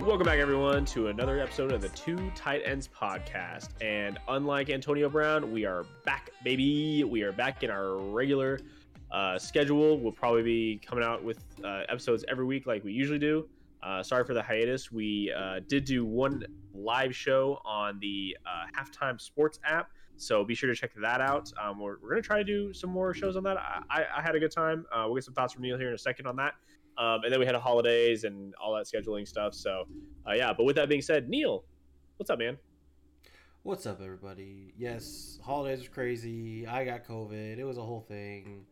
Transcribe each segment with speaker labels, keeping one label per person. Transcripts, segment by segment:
Speaker 1: Welcome back, everyone, to another episode of the Two Tight Ends podcast. And unlike Antonio Brown, we are back, baby. We are back in our regular uh, schedule. We'll probably be coming out with uh, episodes every week, like we usually do. Uh, sorry for the hiatus. We uh, did do one live show on the uh, Halftime Sports app, so be sure to check that out. Um, we're we're going to try to do some more shows on that. I, I, I had a good time. Uh, we'll get some thoughts from Neil here in a second on that. Um, and then we had holidays and all that scheduling stuff. So, yeah. But with that being said, Neil, what's up, man?
Speaker 2: What's up, everybody? Yes, holidays was crazy. I got COVID. It was a whole thing.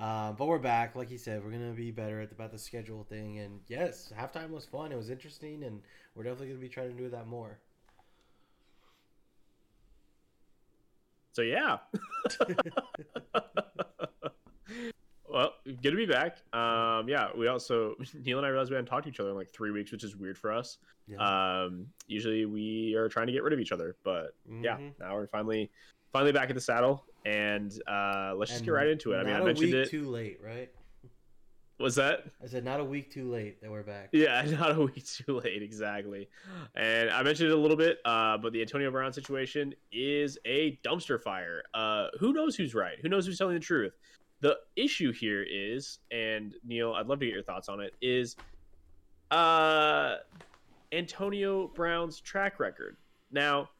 Speaker 2: Um, but we're back. Like he said, we're gonna be better at about the schedule thing. And yes, halftime was fun. It was interesting, and we're definitely gonna be trying to do that more.
Speaker 1: So yeah. well, good to be back. Um, yeah, we also Neil and I realized we hadn't talked to each other in like three weeks, which is weird for us.
Speaker 2: Yeah.
Speaker 1: Um, usually we are trying to get rid of each other, but yeah,
Speaker 2: Mhm.
Speaker 1: now we're finally finally back at the saddle, and uh, let's just
Speaker 2: And
Speaker 1: get right into it. I mean, I
Speaker 2: not a
Speaker 1: mentioned
Speaker 2: week
Speaker 1: it.
Speaker 2: too late, right?
Speaker 1: Was that?
Speaker 2: I said not a week too late that we're back.
Speaker 1: Yeah, not a week too late, exactly. And I mentioned it a little bit, uh, but the Antonio Brown situation is a dumpster fire. Uh, who knows who's right? Who knows who's telling the truth? The issue here is, and Neil, I'd love to get your thoughts on it, is uh, Antonio Brown's track record. Now,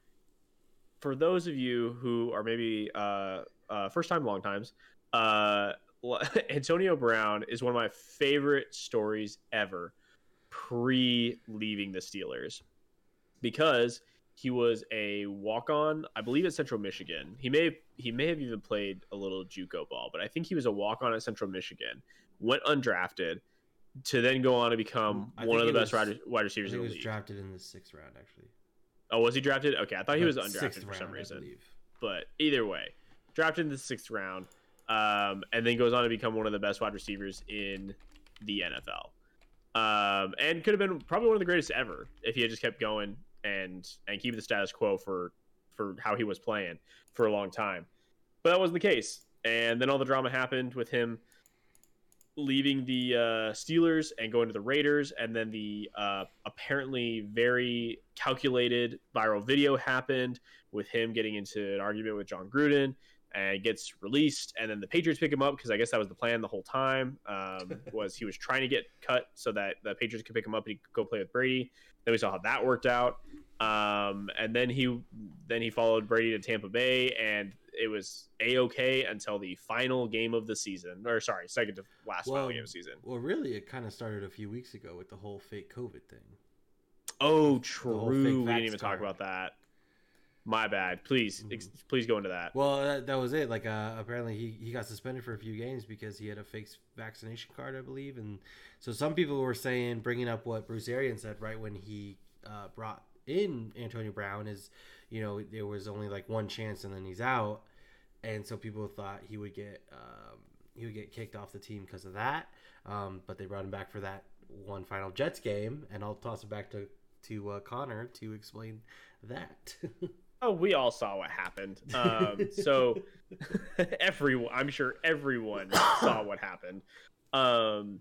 Speaker 1: for those of you who are maybe uh, uh, first time, long times, uh, Antonio Brown is one of my favorite stories ever pre leaving the Steelers because he was a walk on, I believe at Central Michigan. He may he may have even played a little JUCO ball, but I think he was a walk on at Central Michigan. Went undrafted to then go on to become
Speaker 2: I
Speaker 1: one of the best
Speaker 2: was-
Speaker 1: wide, receivers
Speaker 2: think
Speaker 1: in
Speaker 2: he
Speaker 1: the
Speaker 2: was
Speaker 1: league.
Speaker 2: drafted in the sixth round, actually.
Speaker 1: Oh, was he drafted? Okay, I thought he was
Speaker 2: But
Speaker 1: undrafted for some
Speaker 2: round, I
Speaker 1: reason but either way, drafted in the sixth round, um, and then goes on to become one of the best wide receivers in the NFL, um, and could have been probably one of the greatest ever if he had just kept going and and keep the status quo for for how he was playing for a long time. But that wasn't the case, and then all the drama happened with him leaving the uh, Steelers and going to the Raiders, and then the uh, apparently very calculated viral video happened with him getting into an argument with Jon Gruden and gets released, and then the Patriots pick him up because I guess that was the plan the whole time. Um, was he was trying to get cut so that the Patriots could pick him up and he could go play with Brady. Then we saw how that worked out, um, and then he then he followed Brady to Tampa Bay, and it was a okay until the final game of the season, or sorry, second to last final
Speaker 2: Well,
Speaker 1: game of the season.
Speaker 2: Well, really, it kind of started a few weeks ago with the whole fake COVID thing.
Speaker 1: Oh, true. We didn't even talk about that. My bad. Please,
Speaker 2: Mhm.
Speaker 1: ex- please go into that.
Speaker 2: Well, that, that was it. Like, uh, apparently, he, he got suspended for a few games because he had a fake vaccination card, I believe. And so some people were saying, bringing up what Bruce Arians said right when he uh, brought in Antonio Brown, is, you know, there was only like one chance and then he's out. And so people thought he would get um, he would get kicked off the team because of that. Um, but they brought him back for that one final Jets game, and I'll toss it back to to uh, Connor to explain that.
Speaker 1: Oh, we all saw what happened. Um, so everyone, I'm sure everyone saw what happened. Um,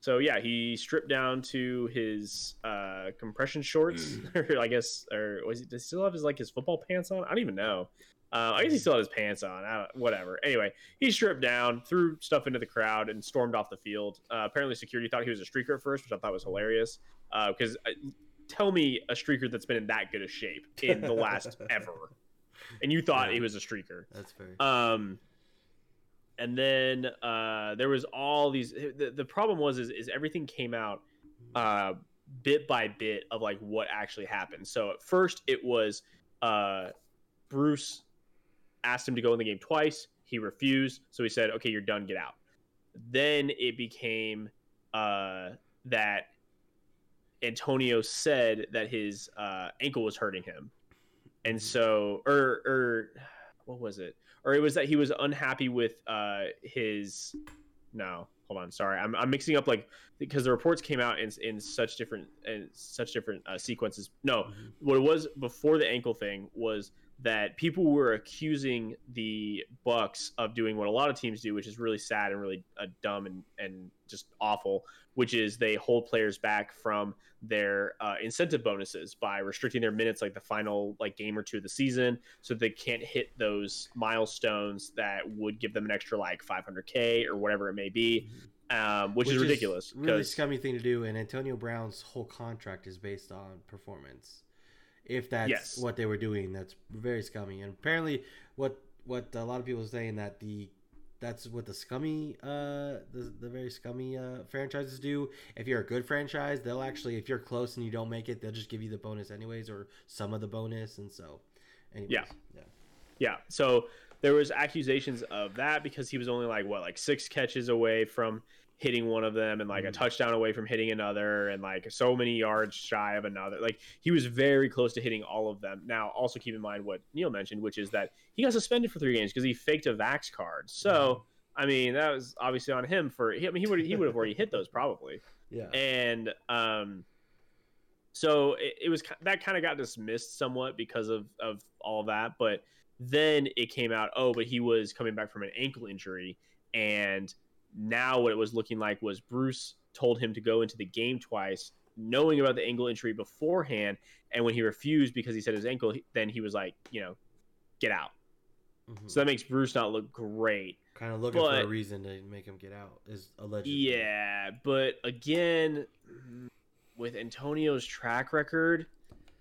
Speaker 1: so yeah, he stripped down to his uh, compression shorts, or I guess, or was he, does he still have his like his football pants on? I don't even know. Uh, I guess he still had his pants on. I don't, whatever. Anyway, he stripped down, threw stuff into the crowd, and stormed off the field. Uh, apparently, security thought he was a streaker at first, which I thought was hilarious. Because tell me a streaker that's been in that good a shape in the last ever, and you thought
Speaker 2: Yeah.
Speaker 1: he was a streaker.
Speaker 2: That's fair.
Speaker 1: Um, and then uh, there was all these. The, the problem was is, is everything came out uh, bit by bit of like what actually happened. So at first it was uh, Bruce asked him to go in the game twice. He refused, so he said, "Okay, you're done. Get out." Then it became uh, that Antonio said that his uh, ankle was hurting him, and so or or what was it? Or it was that he was unhappy with uh, his. No, hold on, sorry, I'm, I'm mixing up like because the reports came out in in such different in such different uh, sequences. No,
Speaker 2: Mhm.
Speaker 1: what it was before the ankle thing was that people were accusing the Bucs of doing what a lot of teams do, which is really sad and really uh, dumb and, and just awful, which is they hold players back from their uh, incentive bonuses by restricting their minutes like the final like game or two of the season so they can't hit those milestones that would give them an extra like 500k or whatever it may be um, which, is ridiculous
Speaker 2: Really
Speaker 1: because
Speaker 2: scummy thing to do. And Antonio Brown's whole contract is based on performance. If that's
Speaker 1: Yes.
Speaker 2: what they were doing, that's very scummy. And apparently, what what a lot of people are saying that the that's what the scummy uh the, the very scummy uh franchises do if you're a good franchise they'll actually if you're close and you don't make it they'll just give you the bonus anyways or some of the bonus and so anyways,
Speaker 1: Yeah.
Speaker 2: yeah
Speaker 1: Yeah. So there was accusations of that because he was only like what, like six catches away from hitting one of them and like a
Speaker 2: Mhm.
Speaker 1: touchdown away from hitting another and like so many yards shy of another. Like he was very close to hitting all of them. Now also keep in mind what Neil mentioned, which is that he got suspended for three games because he faked a Vax card. So I mean that was obviously on him for I mean he would he would have already hit those probably
Speaker 2: yeah
Speaker 1: and um so it, it was that kind of got dismissed somewhat because of of all that but then it came out oh but he was coming back from an ankle injury and now what it was looking like was bruce told him to go into the game twice knowing about the ankle injury beforehand and when he refused because he said his ankle then he was like you know get out
Speaker 2: Mhm.
Speaker 1: so that makes bruce not look great
Speaker 2: kind of looking for a reason to make him get out is allegedly
Speaker 1: Yeah, but again, with Antonio's track record,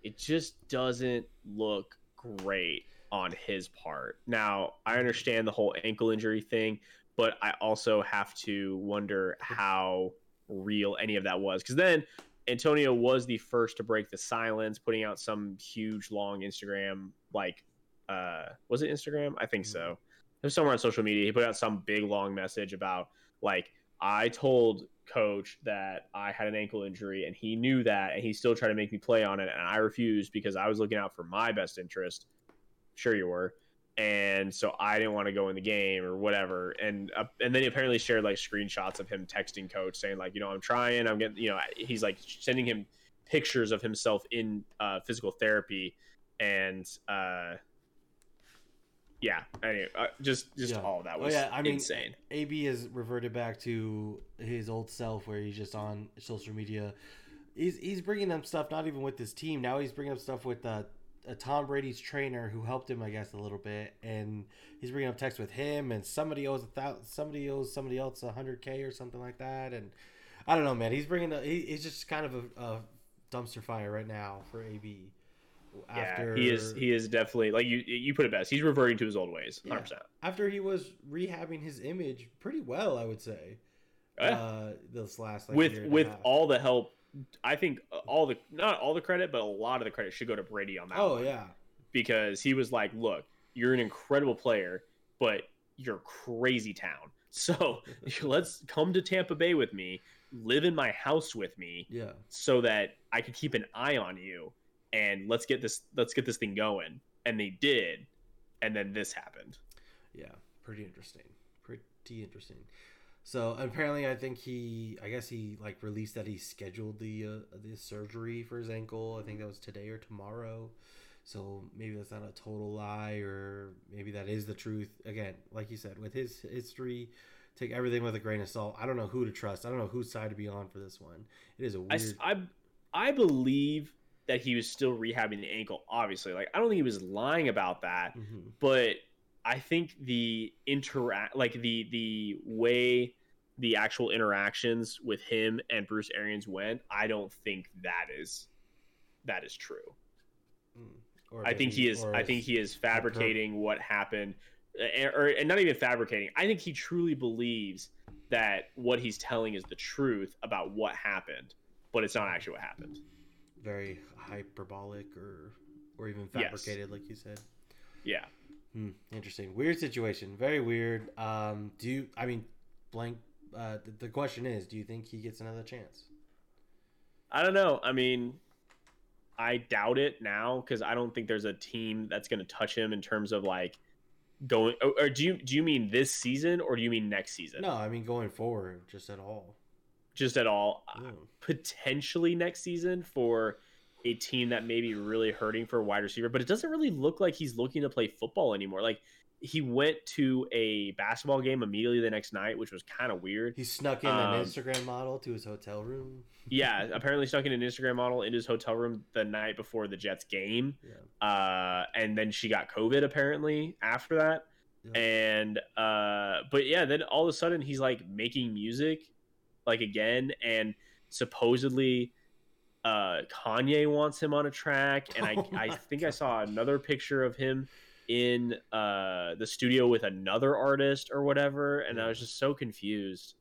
Speaker 1: it just doesn't look great on his part. Now, I understand the whole ankle injury thing, but I also have to wonder how real any of that was. Because then Antonio was the first to break the silence, putting out some huge long Instagram, like, uh, was it Instagram? I think so. It was somewhere on social media. He put out some big long message about, like, I told coach that I had an ankle injury and he knew that and he still tried to make me play on it and I refused because I was looking out for my best interest. Sure you were. And so I didn't want to go in the game or whatever. And uh, and then he apparently shared like screenshots of him texting coach saying like, you know, I'm trying, I'm getting, you know, he's like sending him pictures of himself in uh, physical therapy and uh yeah, anyway, uh, just just
Speaker 2: Yeah.
Speaker 1: all of that
Speaker 2: Oh,
Speaker 1: was
Speaker 2: yeah, I mean,
Speaker 1: insane.
Speaker 2: AB has reverted back to his old self, where he's just on social media. He's he's bringing up stuff not even with his team. Now he's bringing up stuff with uh, uh, Tom Brady's trainer, who helped him, I guess, a little bit, and he's bringing up text with him, and somebody owes a thousand, somebody owes somebody else a hundred k or something like that, and I don't know, man. He's bringing a, he, he's just kind of a, a dumpster fire right now for AB.
Speaker 1: Yeah, he is. He is definitely like you. You put it best. He's reverting to his old ways.
Speaker 2: Yeah.
Speaker 1: Hundred percent.
Speaker 2: after he was rehabbing his image pretty well, I would say.
Speaker 1: Yeah.
Speaker 2: Uh, this last like,
Speaker 1: with
Speaker 2: a
Speaker 1: with all the help, I think uh, all the not all the credit, but a lot of the credit should go to Brady on that.
Speaker 2: Oh
Speaker 1: one.
Speaker 2: yeah,
Speaker 1: because he was like, "Look, you're an incredible player, but you're crazy town. So let's come to Tampa Bay with me, live in my house with me,
Speaker 2: yeah,
Speaker 1: so that I could keep an eye on you, and let's get this let's get this thing going." And they did, and then this happened.
Speaker 2: yeah. Pretty interesting. Pretty interesting. So apparently, I think he, I guess he like released that he scheduled the uh, the surgery for his ankle. I think that was today or tomorrow. So maybe that's not a total lie, or maybe that is the truth. Again, like you said, with his history, take everything with a grain of salt. I don't know who to trust. I don't know whose side to be on for this one. It is a
Speaker 1: I,
Speaker 2: weird.
Speaker 1: s- I I believe that he was still rehabbing the ankle. Obviously, like I don't think he was lying about that.
Speaker 2: Mhm.
Speaker 1: but I think the interact like the the way the actual interactions with him and Bruce Arians went, I don't think that is that is true.
Speaker 2: Mm. Or
Speaker 1: I think he is I think he is fabricating what happened and, or and not even fabricating. I think he truly believes that what he's telling is the truth about what happened, but it's not actually what happened.
Speaker 2: very hyperbolic or or even
Speaker 1: Yes.
Speaker 2: fabricated, like you said.
Speaker 1: Yeah.
Speaker 2: Hmm, interesting, weird situation, very weird. Um, do you? I mean, blank. Uh, the, the question is, do you think he gets another chance?
Speaker 1: I don't know. I mean, I doubt it now because I don't think there's a team that's going to touch him in terms of like going or, or do you do you mean this season or do you mean next season?
Speaker 2: No, I mean going forward, just at all.
Speaker 1: Just at all.
Speaker 2: Yeah.
Speaker 1: Potentially next season for a team that may be really hurting for a wide receiver, but it doesn't really look like he's looking to play football anymore. Like he went to a basketball game immediately the next night, which was kind of weird.
Speaker 2: He snuck in
Speaker 1: Um,
Speaker 2: an Instagram model to his hotel room.
Speaker 1: yeah, apparently snuck in an Instagram model into his hotel room the night before the Jets game.
Speaker 2: Yeah.
Speaker 1: Uh, and then she got COVID apparently after that.
Speaker 2: Yeah.
Speaker 1: And uh, but yeah, then all of a sudden he's like making music, like again, and supposedly uh Kanye wants him on a track, and I
Speaker 2: Oh
Speaker 1: I think I saw another picture of him in uh the studio with another artist or whatever, and I was just so confused.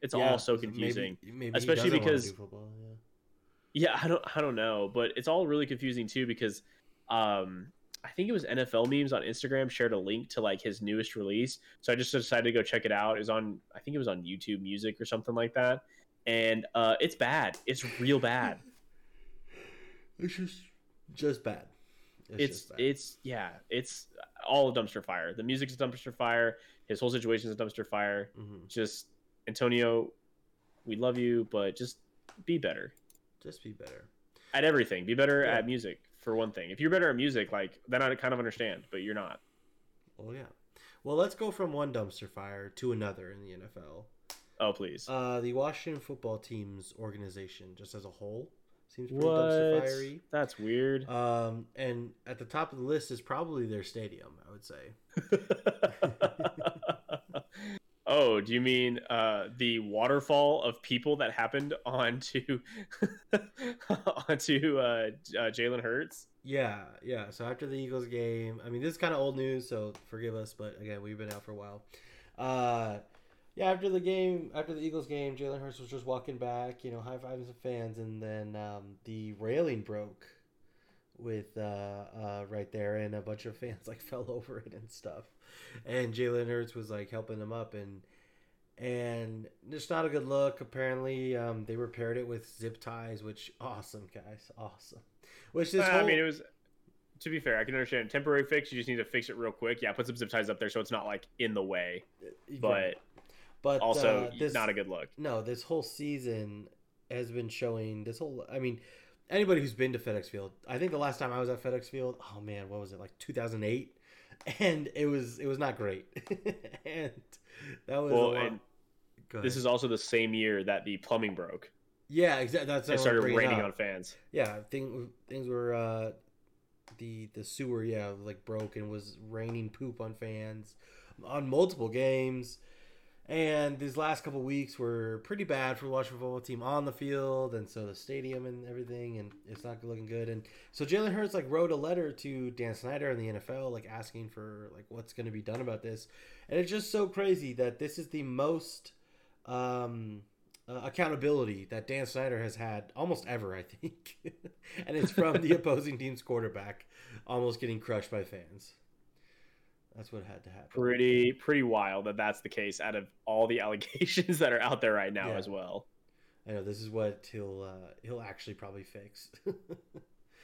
Speaker 1: It's all so confusing.
Speaker 2: maybe he
Speaker 1: Especially because-
Speaker 2: football, yeah.
Speaker 1: Yeah, I don't I don't know, but it's all really confusing too because um I think it was NFL memes on Instagram shared a link to like his newest release. So I just decided to go check it out. It was on I think it was on YouTube Music or something like that. And uh it's bad. It's real bad.
Speaker 2: It's just just bad.
Speaker 1: It's it's yeah, it's all a dumpster fire. The music's a dumpster fire. His whole situation's a dumpster fire.
Speaker 2: Mhm.
Speaker 1: Just Antonio, we love you, but just be better.
Speaker 2: just be better.
Speaker 1: at everything. Be better
Speaker 2: Yeah.
Speaker 1: at music for one thing. If you're better at music, like then I kind of understand, but you're not.
Speaker 2: Well, yeah. Well, let's go from one dumpster fire to another in the NFL.
Speaker 1: Oh please.
Speaker 2: Uh, the Washington football team's organization, just as a whole, seems pretty
Speaker 1: what?
Speaker 2: dumpster fiery.
Speaker 1: That's weird.
Speaker 2: Um, and at the top of the list is probably their stadium. I would say.
Speaker 1: oh, do you mean uh, the waterfall of people that happened onto onto uh, uh, Jalen Hurts?
Speaker 2: Yeah, yeah. So after the Eagles game, I mean, this is kind of old news, so forgive us, but again, we've been out for a while. Uh, yeah, after the game, after the Eagles game, Jalen Hurts was just walking back, you know, high fiving some fans, and then um, the railing broke with uh, uh, right there, and a bunch of fans like fell over it and stuff, and Jalen Hurts was like helping them up, and and it's not a good look. Apparently, um, they repaired it with zip ties, which awesome guys, awesome. Which this
Speaker 1: Uh,
Speaker 2: whole,
Speaker 1: I mean, it was. To be fair, I can understand temporary fix. You just need to fix it real quick. Yeah, put some zip ties up there so it's not like in the way, but
Speaker 2: Right. But
Speaker 1: also
Speaker 2: uh, this,
Speaker 1: not a good look.
Speaker 2: no. This whole season has been showing this whole. I mean, anybody who's been to FedEx Field, I think the last time I was at FedEx Field, oh man, what was it like 2008, and it was it was not great, and that was
Speaker 1: Well, and This is also the same year that the plumbing broke.
Speaker 2: yeah, exactly. That's
Speaker 1: It started
Speaker 2: wanted to bring
Speaker 1: raining on fans.
Speaker 2: yeah thing, things were uh the the sewer yeah like broke and was raining poop on fans on multiple games and these last couple weeks were pretty bad for the Washington football team on the field and so the stadium and everything and it's not looking good and so Jalen Hurts like wrote a letter to Dan Snyder and the NFL like asking for like what's going to be done about this and it's just so crazy that this is the most um uh, accountability that Dan Snyder has had almost ever, I think. and it's from the opposing team's quarterback almost getting crushed by fans. That's what had to happen.
Speaker 1: Pretty pretty wild that that's the case. Out of all the allegations that are out there right now
Speaker 2: Yeah.
Speaker 1: as well.
Speaker 2: I know this is what he'll uh, he'll actually probably fix.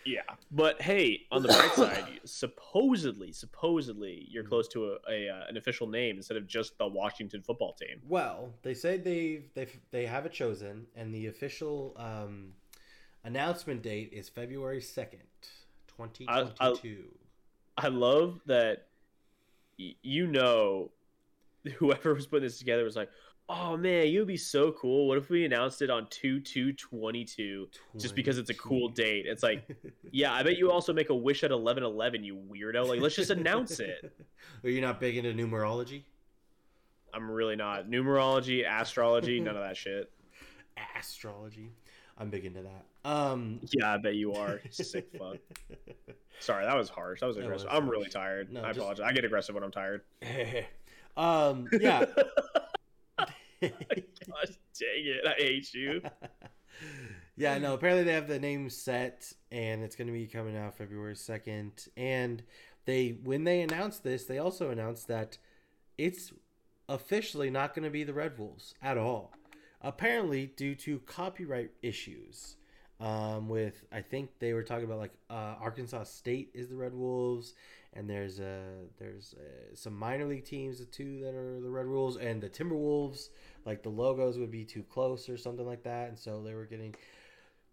Speaker 1: Yeah, but hey, on the bright side, supposedly, supposedly, you're
Speaker 2: Mhm.
Speaker 1: close to a, a uh, an official name instead of just the Washington football team.
Speaker 2: well, they say they've they they have it chosen, and the official um, announcement date is February second, twenty twenty two.
Speaker 1: I love that. You know, whoever was putting this together was like, "Oh man, you would be so cool. What if we announced it on two two twenty two? Just because it's a cool date." It's like, yeah, I bet you also make a wish at eleven eleven. You weirdo. Like, let's just announce it.
Speaker 2: Are you not big into numerology?
Speaker 1: I'm really not numerology, astrology, none of that shit.
Speaker 2: Astrology. I'm big into that. Um,
Speaker 1: Yeah, I bet you are. Sick fuck. Sorry, that was harsh. That was
Speaker 2: That
Speaker 1: aggressive.
Speaker 2: was
Speaker 1: I'm really tired.
Speaker 2: No,
Speaker 1: I
Speaker 2: just-
Speaker 1: apologize. I get aggressive when I'm tired.
Speaker 2: um, yeah.
Speaker 1: Gosh, dang it. I hate you.
Speaker 2: yeah, no, apparently they have the name set and it's going to be coming out February 2nd. And they when they announced this, they also announced that it's officially not going to be the Red Wolves at all. Apparently due to copyright issues. Um, with I think they were talking about like uh, Arkansas State is the Red Wolves, and there's uh there's uh, some minor league teams the two that are the Red Wolves, and the Timberwolves. Like the logos would be too close or something like that, and so they were getting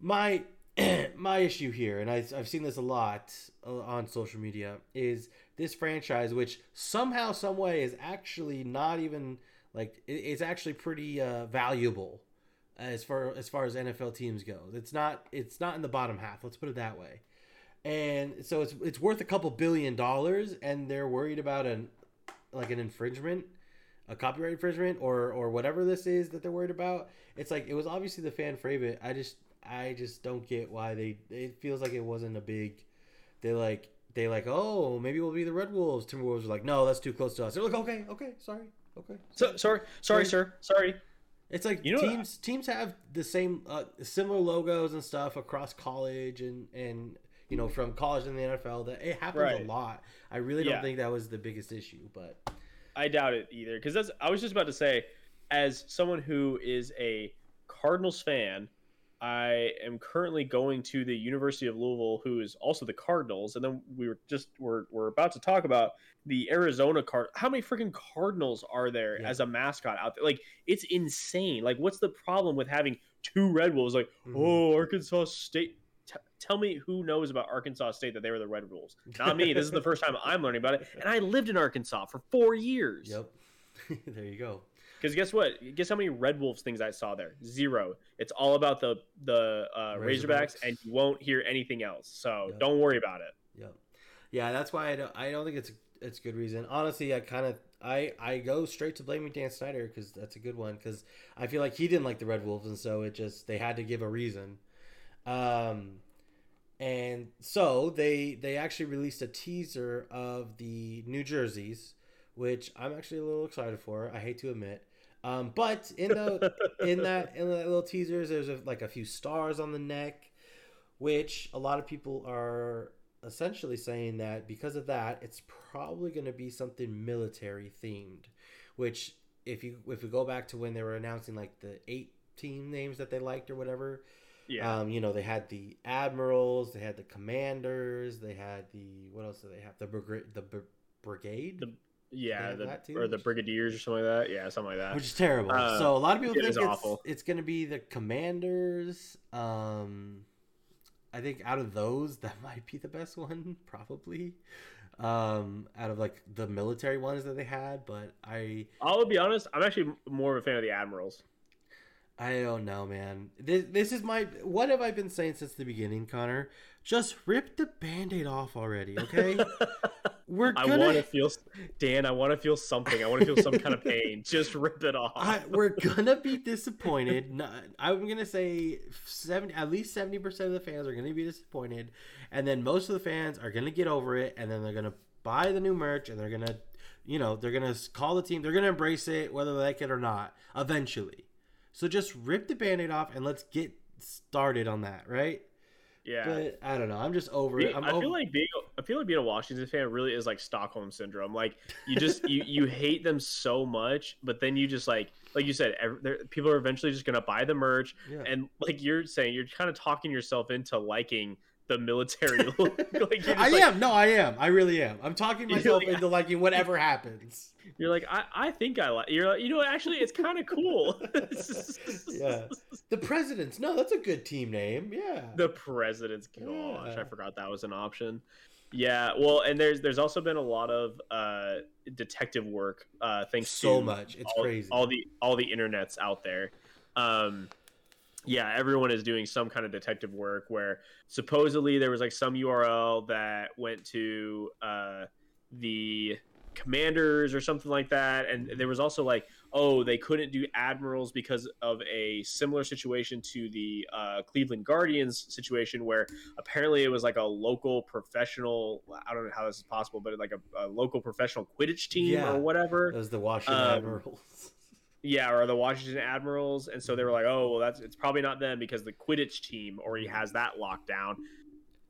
Speaker 2: my my issue here, and I, I've seen this a lot uh, on social media, is this franchise, which somehow, some way, is actually not even like it's actually pretty uh, valuable as far as far as NFL teams go. It's not it's not in the bottom half. Let's put it that way. And so it's it's worth a couple billion dollars, and they're worried about an like an infringement, a copyright infringement, or or whatever this is that they're worried about. It's like it was obviously the fan favorite. I just I just don't get why they. It feels like it wasn't a big. They like they like oh maybe we'll be the Red Wolves. Timberwolves are like no that's too close to us. They're like okay okay sorry okay.
Speaker 1: So sorry, sorry, sir, sorry.
Speaker 2: It's like
Speaker 1: You know
Speaker 2: teams teams have the same uh, similar logos and stuff across college and and you know from college and the NFL that it happens
Speaker 1: Right.
Speaker 2: a lot. I really don't
Speaker 1: Yeah.
Speaker 2: think that was the biggest issue, but
Speaker 1: I doubt it either. Because that's I was just about to say, as someone who is a Cardinals fan, I am currently going to the University of Louisville, who is also the Cardinals, and then we were just we're we're about to talk about the Arizona Card. How many freaking Cardinals are there
Speaker 2: Yeah.
Speaker 1: as a mascot out there? Like it's insane. Like what's the problem with having two Red Wolves? Like
Speaker 2: Mhm.
Speaker 1: oh, Arkansas State. T- tell me who knows about Arkansas State that they were the Red Wolves. Not me. this is the first time I'm learning about it, and I lived in Arkansas for four years.
Speaker 2: yep, there you go.
Speaker 1: Because guess what? Guess how many Red Wolves things I saw there? Zero. It's all about the the uh, Razorbacks,
Speaker 2: Razorbacks.
Speaker 1: and you won't hear anything else. So
Speaker 2: Yep.
Speaker 1: don't worry about it.
Speaker 2: Yeah, Yeah, that's why I don't, I don't think it's it's good reason. Honestly, I kind of I I go straight to blaming Dan Snyder because that's a good one because I feel like he didn't like the Red Wolves and so it just they had to give a reason. Um, and so they they actually released a teaser of the New Jerseys, which I'm actually a little excited for. I hate to admit. Um, but in the in that in the little teasers, there's a, like a few stars on the neck, which a lot of people are essentially saying that because of that, it's probably going to be something military themed. Which, if you if we go back to when they were announcing like the eight team names that they liked or whatever,
Speaker 1: Yeah.
Speaker 2: um, you know, they had the admirals, they had the commanders, they had the what else did they have? The brigade, the br- brigade,
Speaker 1: The- yeah. The,
Speaker 2: that too?
Speaker 1: or the Brigadiers or something like that. Yeah, something like that.
Speaker 2: which is terrible.
Speaker 1: Uh,
Speaker 2: so a lot of people
Speaker 1: it
Speaker 2: think it's,
Speaker 1: awful.
Speaker 2: it's going to be the commanders. Um, I think out of those, that might be the best one, probably. Um, out of like the military ones that they had, but I
Speaker 1: I'll be honest. I'm actually more of a fan of the Admirals.
Speaker 2: I don't know, man. This this is my what have I been saying since the beginning, Connor? Just rip the band-aid off already, okay? We're
Speaker 1: I
Speaker 2: gonna
Speaker 1: want to feel Dan. I want to feel something. I want to feel some kind of pain. Just rip it off.
Speaker 2: I, we're gonna be disappointed. I'm gonna say seventy, at least seventy percent of the fans are gonna be disappointed, and then most of the fans are gonna get over it, and then they're gonna buy the new merch, and they're gonna, you know, they're gonna call the team, they're gonna embrace it, whether they like it or not, eventually. So just rip the band-aid off and let's get started on that, right?
Speaker 1: yeah.
Speaker 2: But I don't know. I'm just over it. I'm
Speaker 1: I
Speaker 2: over,
Speaker 1: feel like being I feel like being a Washington fan really is like Stockholm syndrome. Like you just you you hate them so much, but then you just like like you said, ev- there- people are eventually just gonna buy the merch,
Speaker 2: yeah.
Speaker 1: and like you're saying, you're kind of talking yourself into liking the military. look. like
Speaker 2: I
Speaker 1: like,
Speaker 2: am. No, I am. I really am. I'm talking myself
Speaker 1: like-
Speaker 2: into liking whatever happens.
Speaker 1: You're like I I think I like. You're like you know actually it's kind of cool.
Speaker 2: Yeah. The presidents. No, that's a good team name. Yeah.
Speaker 1: the president's gosh
Speaker 2: Yeah.
Speaker 1: i forgot that was an option yeah well and there's there's also been a lot of uh detective work uh thanks
Speaker 2: so
Speaker 1: to
Speaker 2: much. It's
Speaker 1: all,
Speaker 2: crazy.
Speaker 1: all the all the internets out there um yeah everyone is doing some kind of detective work where supposedly there was like some url that went to uh the commanders or something like that and there was also like oh they couldn't do admirals because of a similar situation to the uh, cleveland guardians situation where apparently it was like a local professional i don't know how this is possible but like a, a local professional quidditch team
Speaker 2: Yeah.
Speaker 1: or whatever
Speaker 2: Those the Washington
Speaker 1: Um,
Speaker 2: Admirals.
Speaker 1: Yeah, or the Washington Admirals, and so they were like, "Oh, well, that's it's probably not them because the Quidditch team already has that locked down."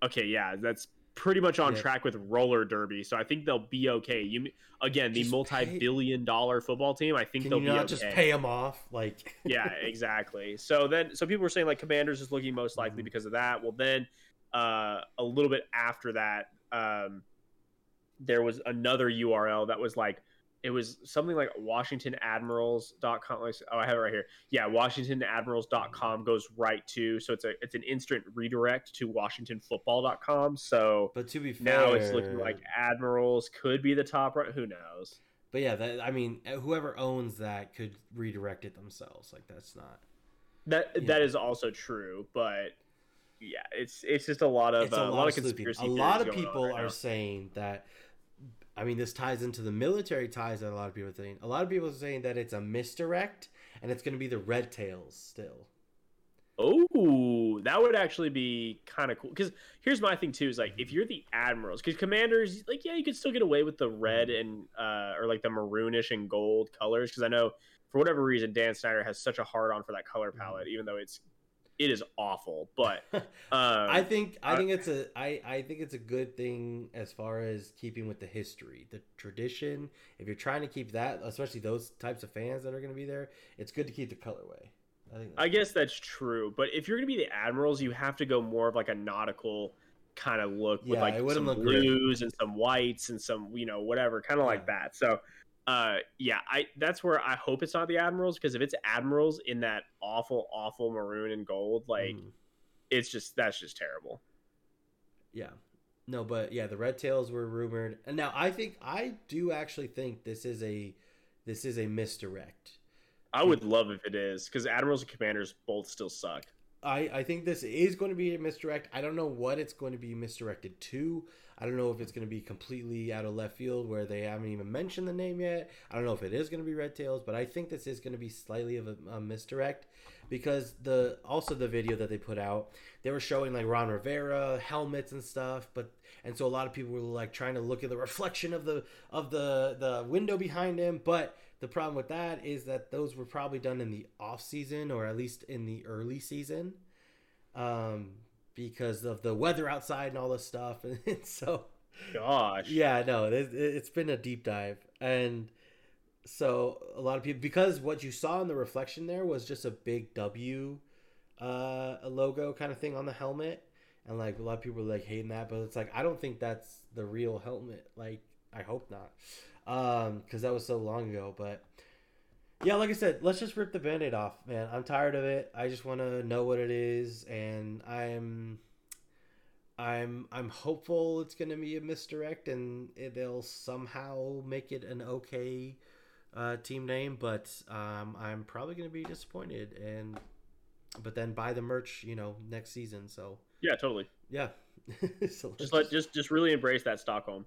Speaker 1: Okay, yeah, that's pretty much on
Speaker 2: Yeah.
Speaker 1: track with roller derby, so I think they'll be okay. You again, the
Speaker 2: Just
Speaker 1: multi-billion-dollar football team. I think
Speaker 2: Can
Speaker 1: they'll be okay.
Speaker 2: just pay them off? Like,
Speaker 1: yeah, exactly. So then, so people were saying like Commanders is looking most likely
Speaker 2: Mhm.
Speaker 1: because of that. Well, then uh, a little bit after that, um, there was another URL that was like it was something like WashingtonAdmirals.com. Like, oh, I have it right here. Yeah, WashingtonAdmirals.com goes right to so it's a it's an instant redirect to WashingtonFootball.com. So
Speaker 2: but to be fair,
Speaker 1: now it's looking like Admirals could be the top right. Who knows?
Speaker 2: But yeah, that, I mean, whoever owns that could redirect it themselves. Like that's not.
Speaker 1: That that is also true, but yeah, it's it's just a lot of uh,
Speaker 2: a lot, of
Speaker 1: conspiracy.
Speaker 2: conspiracy. A lot of people
Speaker 1: right
Speaker 2: are
Speaker 1: now.
Speaker 2: saying that. I mean, this ties into the military ties that a lot of people are saying. A lot of people are saying that it's a misdirect and it's going to be the Red Tails still.
Speaker 1: Oh, that would actually be kind of cool. Because here's my thing too: is like if you're the admirals, because commanders, like yeah, you could still get away with the red and uh, or like the maroonish and gold colors. Because I know for whatever reason Dan Snyder has such a hard on for that color
Speaker 2: Mhm.
Speaker 1: palette, even though it's it is awful. But um,
Speaker 2: I think I
Speaker 1: I-
Speaker 2: think it's a I, I think it's a good thing as far as keeping with the history, the tradition. If you're trying to keep that, especially those types of fans that are going to be there, it's good to keep the colorway. I think.
Speaker 1: I guess that's true, but if you're gonna be the admirals, you have to go more of like a nautical kind of look with like some blues and some whites and some you know whatever, kind of like that. So, uh, yeah, I that's where I hope it's not the admirals because if it's admirals in that awful, awful maroon and gold, like
Speaker 2: Mhm.
Speaker 1: it's just that's just terrible.
Speaker 2: Yeah. No, but yeah, the Red Tails were rumored. And now I think I do actually think this is a this is a misdirect.
Speaker 1: I would love if it is because admirals and commanders both still suck.
Speaker 2: I, I think this is going to be a misdirect. I don't know what it's going to be misdirected to. I don't know if it's going to be completely out of left field where they haven't even mentioned the name yet. I don't know if it is going to be Red Tails, but I think this is going to be slightly of a, a misdirect because the also the video that they put out, they were showing like Ron Rivera helmets and stuff, but and so a lot of people were like trying to look at the reflection of the of the the window behind him, but the problem with that is that those were probably done in the off season or at least in the early season um, because of the weather outside and all this stuff. And so,
Speaker 1: Gosh,
Speaker 2: yeah, no, it, it's been a deep dive. And so, a lot of people, because what you saw in the reflection there was just a big W uh, a logo kind of thing on the helmet. And like a lot of people were like hating that, but it's like, I don't think that's the real helmet. Like, I hope not. Um, because that was so long ago. But yeah, like I said, let's just rip the band-aid off, man. I'm tired of it. I just want to know what it is, and I'm, I'm, I'm hopeful it's gonna be a misdirect, and it, they'll somehow make it an okay uh, team name. But um, I'm probably gonna be disappointed, and but then buy the merch, you know, next season. So
Speaker 1: yeah, totally.
Speaker 2: yeah, so
Speaker 1: Just let just just really embrace that Stockholm.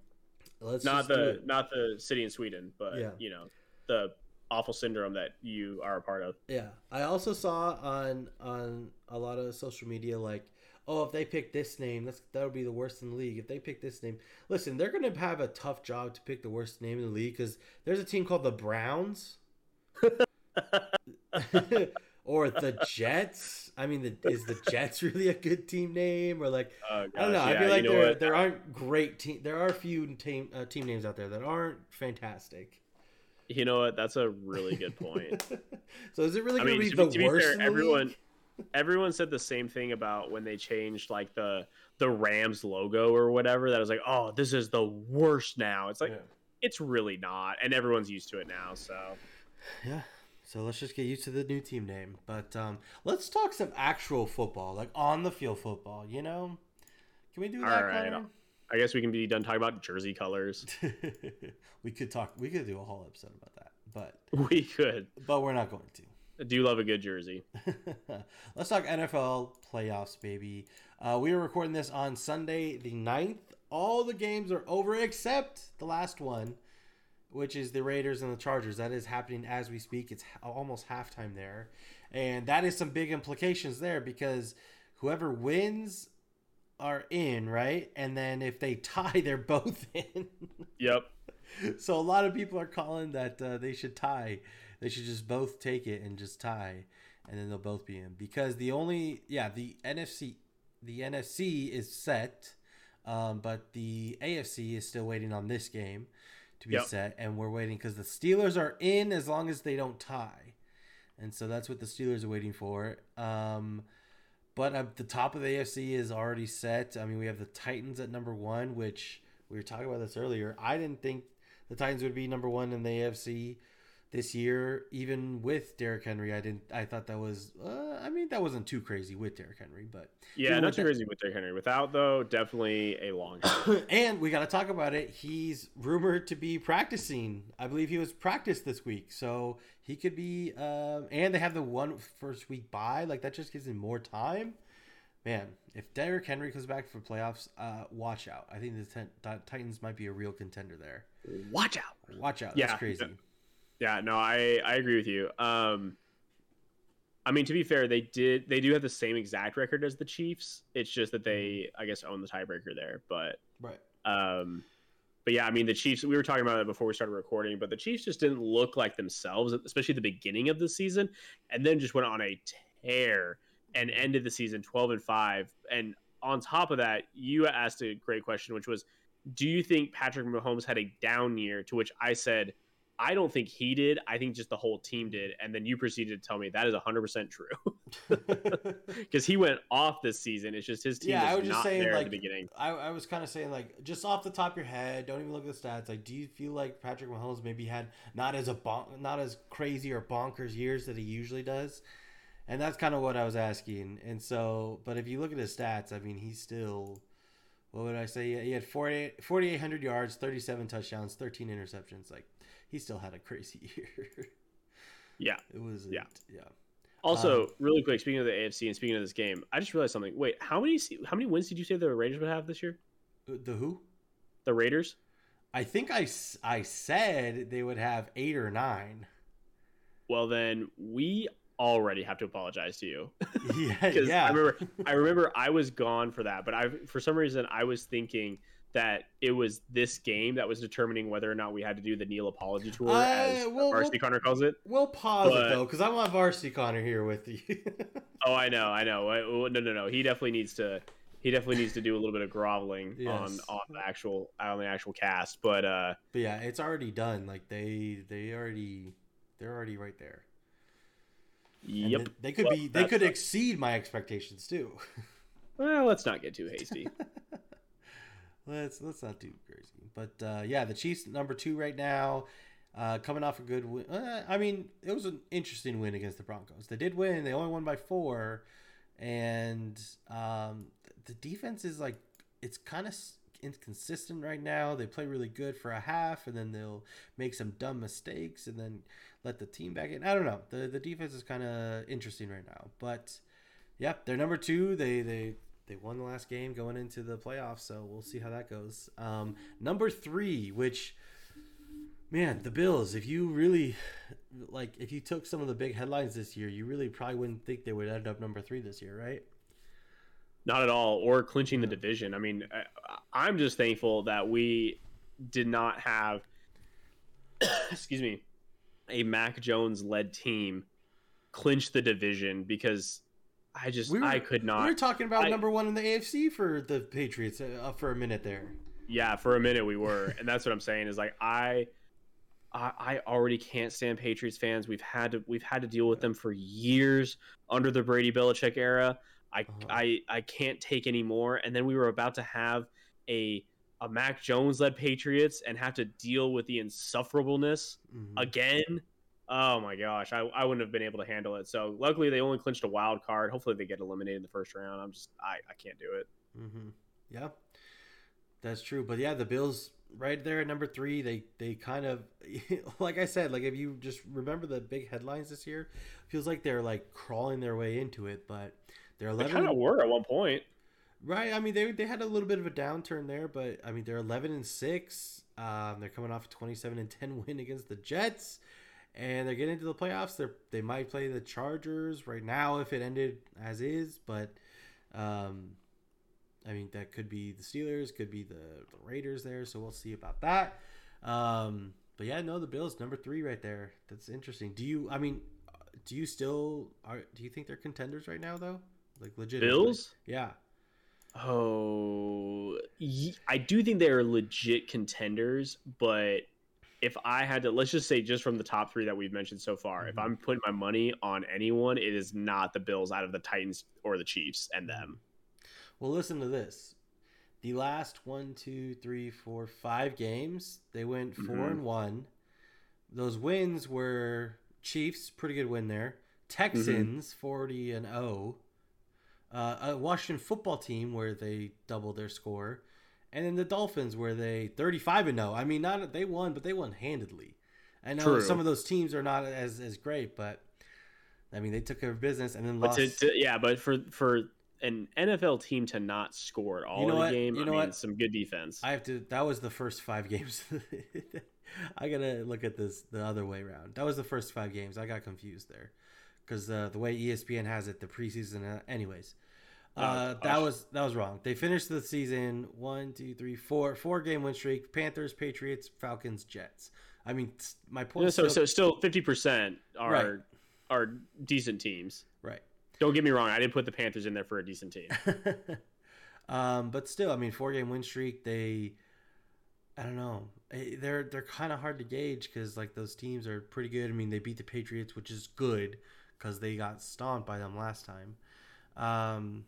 Speaker 2: Let's
Speaker 1: not the not the city in Sweden, but
Speaker 2: Yeah.
Speaker 1: you know the awful syndrome that you are a part of.
Speaker 2: Yeah, I also saw on on a lot of social media like, oh, if they pick this name, that's that would be the worst in the league. If they pick this name, listen, they're gonna have a tough job to pick the worst name in the league because there's a team called the Browns or the Jets. I mean, the, is the Jets really a good team name or like
Speaker 1: Oh,
Speaker 2: I don't know.
Speaker 1: gosh,
Speaker 2: I feel like
Speaker 1: you know
Speaker 2: there
Speaker 1: what?
Speaker 2: there aren't great team. There are a few team uh, team names out there that aren't fantastic.
Speaker 1: You know what? That's a really good point.
Speaker 2: so is it really going
Speaker 1: mean,
Speaker 2: to be
Speaker 1: be,
Speaker 2: the
Speaker 1: to be
Speaker 2: worst?
Speaker 1: fair,
Speaker 2: in the
Speaker 1: everyone everyone said the same thing about when they changed like the the Rams logo or whatever. That was like, oh, this is the worst now. It's like
Speaker 2: Yeah.
Speaker 1: it's really not, and everyone's used to it now. So
Speaker 2: Yeah. So let's just get used to the new team name. But um, let's talk some actual football, like on the field football. You know, can we do that?
Speaker 1: All right.
Speaker 2: Connor?
Speaker 1: I guess we can be done talking about jersey colors.
Speaker 2: we could talk. We could do a whole episode about that, but
Speaker 1: we could.
Speaker 2: but we're not going
Speaker 1: I do love a good jersey.
Speaker 2: let's talk NFL playoffs, baby. Uh, we are recording this on Sunday the 9th. All the games are over except the last one, which is the Raiders and the Chargers. That is happening as we speak. It's almost halftime there. And that is some big implications there because whoever wins are in, right? And then if they tie, they're both in.
Speaker 1: Yep.
Speaker 2: so a lot of people are calling that uh, they should tie. They should just both take it and just tie, and then they'll both be in. Because the only, yeah, the NFC, the NFC is set Um, but the AFC is still waiting on this game to be
Speaker 1: Yep.
Speaker 2: set, and we're waiting because the Steelers are in as long as they don't tie, and so that's what the Steelers are waiting for. Um, but at the top of the AFC is already set. I mean, we have the Titans at number one, which we were talking about this earlier. I didn't think the Titans would be number one in the AFC this year, even with Derrick Henry. I didn't. I thought that was. Uh, I mean, that wasn't too crazy with Derrick Henry, but
Speaker 1: Yeah, not too crazy with Derrick Henry. Without though, definitely a long shot.
Speaker 2: and we got to talk about it. He's rumored to be practicing. I believe he was practiced this week, so he could be. Um, and they have the one first week bye. Like that just gives him more time. Man, if Derrick Henry comes back for playoffs, uh, watch out. I think the Tit- Tit- Titans might be a real contender there.
Speaker 1: Watch out.
Speaker 2: Watch out.
Speaker 1: Yeah,
Speaker 2: That's crazy.
Speaker 1: Yeah, no, I I agree with you. Um, I mean, to be fair, they did they do have the same exact record as the Chiefs. It's just that they, I guess, own the tiebreaker there. But
Speaker 2: Right.
Speaker 1: um, but yeah, I mean, the Chiefs. We were talking about it before we started recording, but the Chiefs just didn't look like themselves, especially the beginning of the season, and then just went on a tear and ended the season twelve and five. And on top of that, you asked a great question, which was, do you think Patrick Mahomes had a down year? To which I said. I don't think he did. I think just the whole team did. And then you proceeded to tell me that is 100% true. Because he went off this season. It's just his team
Speaker 2: Yeah, I
Speaker 1: was
Speaker 2: just saying, like,
Speaker 1: beginning.
Speaker 2: I, I was kind of saying like just off the top of your head, don't even look at the stats. Like, do you feel like Patrick Mahomes maybe had not as a bon- not as crazy or bonkers years that he usually does? And that's kind of what I was asking. And so, but if you look at his stats, I mean, he's still what would I say? He had 48 4,800 yards, 37 touchdowns, 13 interceptions. Like, he still had a crazy year.
Speaker 1: Yeah.
Speaker 2: it was
Speaker 1: Yeah.
Speaker 2: yeah.
Speaker 1: Also,
Speaker 2: Um,
Speaker 1: really quick, speaking of the AFC and speaking of this game, I just realized something. Wait, how many how many wins did you say the Raiders would have this year?
Speaker 2: The who?
Speaker 1: The Raiders?
Speaker 2: I think I I said they would have eight or nine.
Speaker 1: Well, then we already have to apologize to you.
Speaker 2: Yeah, yeah.
Speaker 1: I remember I remember I was gone for that, but I for some reason I was thinking that it was this game that was determining whether or not we had to do the Neil apology tour,
Speaker 2: Uh,
Speaker 1: as
Speaker 2: well,
Speaker 1: Varsity Connor calls it.
Speaker 2: We'll pause
Speaker 1: But-
Speaker 2: it though, because I want Varsity Connor here with you.
Speaker 1: Oh, I know, I know. I- No, no, no. He definitely needs to. He definitely needs to do a little bit of groveling on
Speaker 2: Yes.
Speaker 1: on the actual on the actual cast. But uh,
Speaker 2: but yeah, it's already done. Like they they already they're already right there.
Speaker 1: Yep.
Speaker 2: They, they could
Speaker 1: Well,
Speaker 2: be they could exceed my expectations too.
Speaker 1: Well, let's not get too hasty.
Speaker 2: let's let's not do crazy. But uh, yeah, the Chiefs number two right now, uh, coming off a good win. Uh, I mean, it was an interesting win against the Broncos. They did win. They only won by four, and um, the defense is like it's kind of inconsistent right now. They play really good for a half, and then they'll make some dumb mistakes, and then let the team back in. I don't know. the The defense is kind of interesting right now, but. Yep, they're number two. They they they won the last game going into the playoffs, so we'll see how that goes. Um, number three, which man, the Bills. If you really like, if you took some of the big headlines this year, you really probably wouldn't think they would end up number three this year, right?
Speaker 1: not at all. Or clinching the division. I mean, I, I'm just thankful that we did not have, excuse me, a Mac Jones led team clinch the division because I just
Speaker 2: We were-
Speaker 1: I could not.
Speaker 2: we were talking about
Speaker 1: I-
Speaker 2: number one in the AFC for the Patriots uh, for a minute there.
Speaker 1: Yeah, for a minute we were, and that's what I'm saying is like I, I, I already can't stand Patriots fans. We've had to we've had to deal with them for years under the Brady Belichick era. I
Speaker 2: Uh-huh.
Speaker 1: I I can't take any more. And then we were about to have a a Mac Jones led Patriots and have to deal with the insufferableness
Speaker 2: Mhm.
Speaker 1: again. Oh my gosh, I, I wouldn't have been able to handle it. So luckily they only clinched a wild card. Hopefully they get eliminated in the first round. I'm just I, I can't do it.
Speaker 2: Mm-hmm. Yeah, that's true. But yeah, the Bills right there at number three. They they kind of like I said, like if you just remember the big headlines this year, feels like they're like crawling their way into it. But they're
Speaker 1: They
Speaker 2: eleven.
Speaker 1: kind of were at one point.
Speaker 2: Right. I mean, they they had a little bit of a downturn there, but I mean, they're eleven and six. Um, they're coming off a twenty-seven and ten win against the Jets, and they're getting into the playoffs. They they might play the Chargers right now if it ended as is, but um, I mean that could be the Steelers, could be the, the Raiders there. So we'll see about that. Um, but yeah, no, the Bills number three right there. That's interesting. Do you? I mean, do you still are? Do you think they're contenders right now though? Like legit
Speaker 1: Bills?
Speaker 2: Yeah.
Speaker 1: Oh, I do think they are legit contenders, but if I had to, let's just say, just from the top three that we've mentioned so far, if
Speaker 2: Mhm.
Speaker 1: I'm putting my money on anyone, it is not the Bills out of the Titans or the Chiefs and them.
Speaker 2: Well, listen to this. The last one, two, three, four, five games, they went 4
Speaker 1: Mhm.
Speaker 2: and one. Those wins were Chiefs, pretty good win there. Texans, forty and zero. Uh, a Washington football team where they doubled their score, and then the Dolphins where they thirty-five and zero. I mean, not they won, but they won handedly. I know
Speaker 1: True.
Speaker 2: some of those teams are not as as great, but I mean they took care of business and then
Speaker 1: But
Speaker 2: lost.
Speaker 1: to, to, yeah, but for for an NFL team to not score at all
Speaker 2: You know
Speaker 1: in
Speaker 2: what?
Speaker 1: the game,
Speaker 2: You
Speaker 1: I
Speaker 2: know
Speaker 1: mean,
Speaker 2: what?
Speaker 1: some good defense.
Speaker 2: I have to. That was the first five games. I gotta look at this the other way around. That was the first five games. I got confused there because uh, the way ESPN has it, the preseason. Uh, anyways,
Speaker 1: Oh,
Speaker 2: uh, that was that was wrong. They finished the season one, two, three, four, four game win streak. Panthers, Patriots, Falcons, Jets. I mean, my point.
Speaker 1: Yeah, so
Speaker 2: still-
Speaker 1: so still fifty percent are
Speaker 2: Right.
Speaker 1: are decent teams.
Speaker 2: right.
Speaker 1: Don't get me wrong, I didn't put the Panthers in there for a decent team.
Speaker 2: um, but still, I mean, four game win streak. They, I don't know, Eh, they're they're kind of hard to gauge because like those teams are pretty good. I mean, they beat the Patriots, which is good because they got stomped by them last time. Um,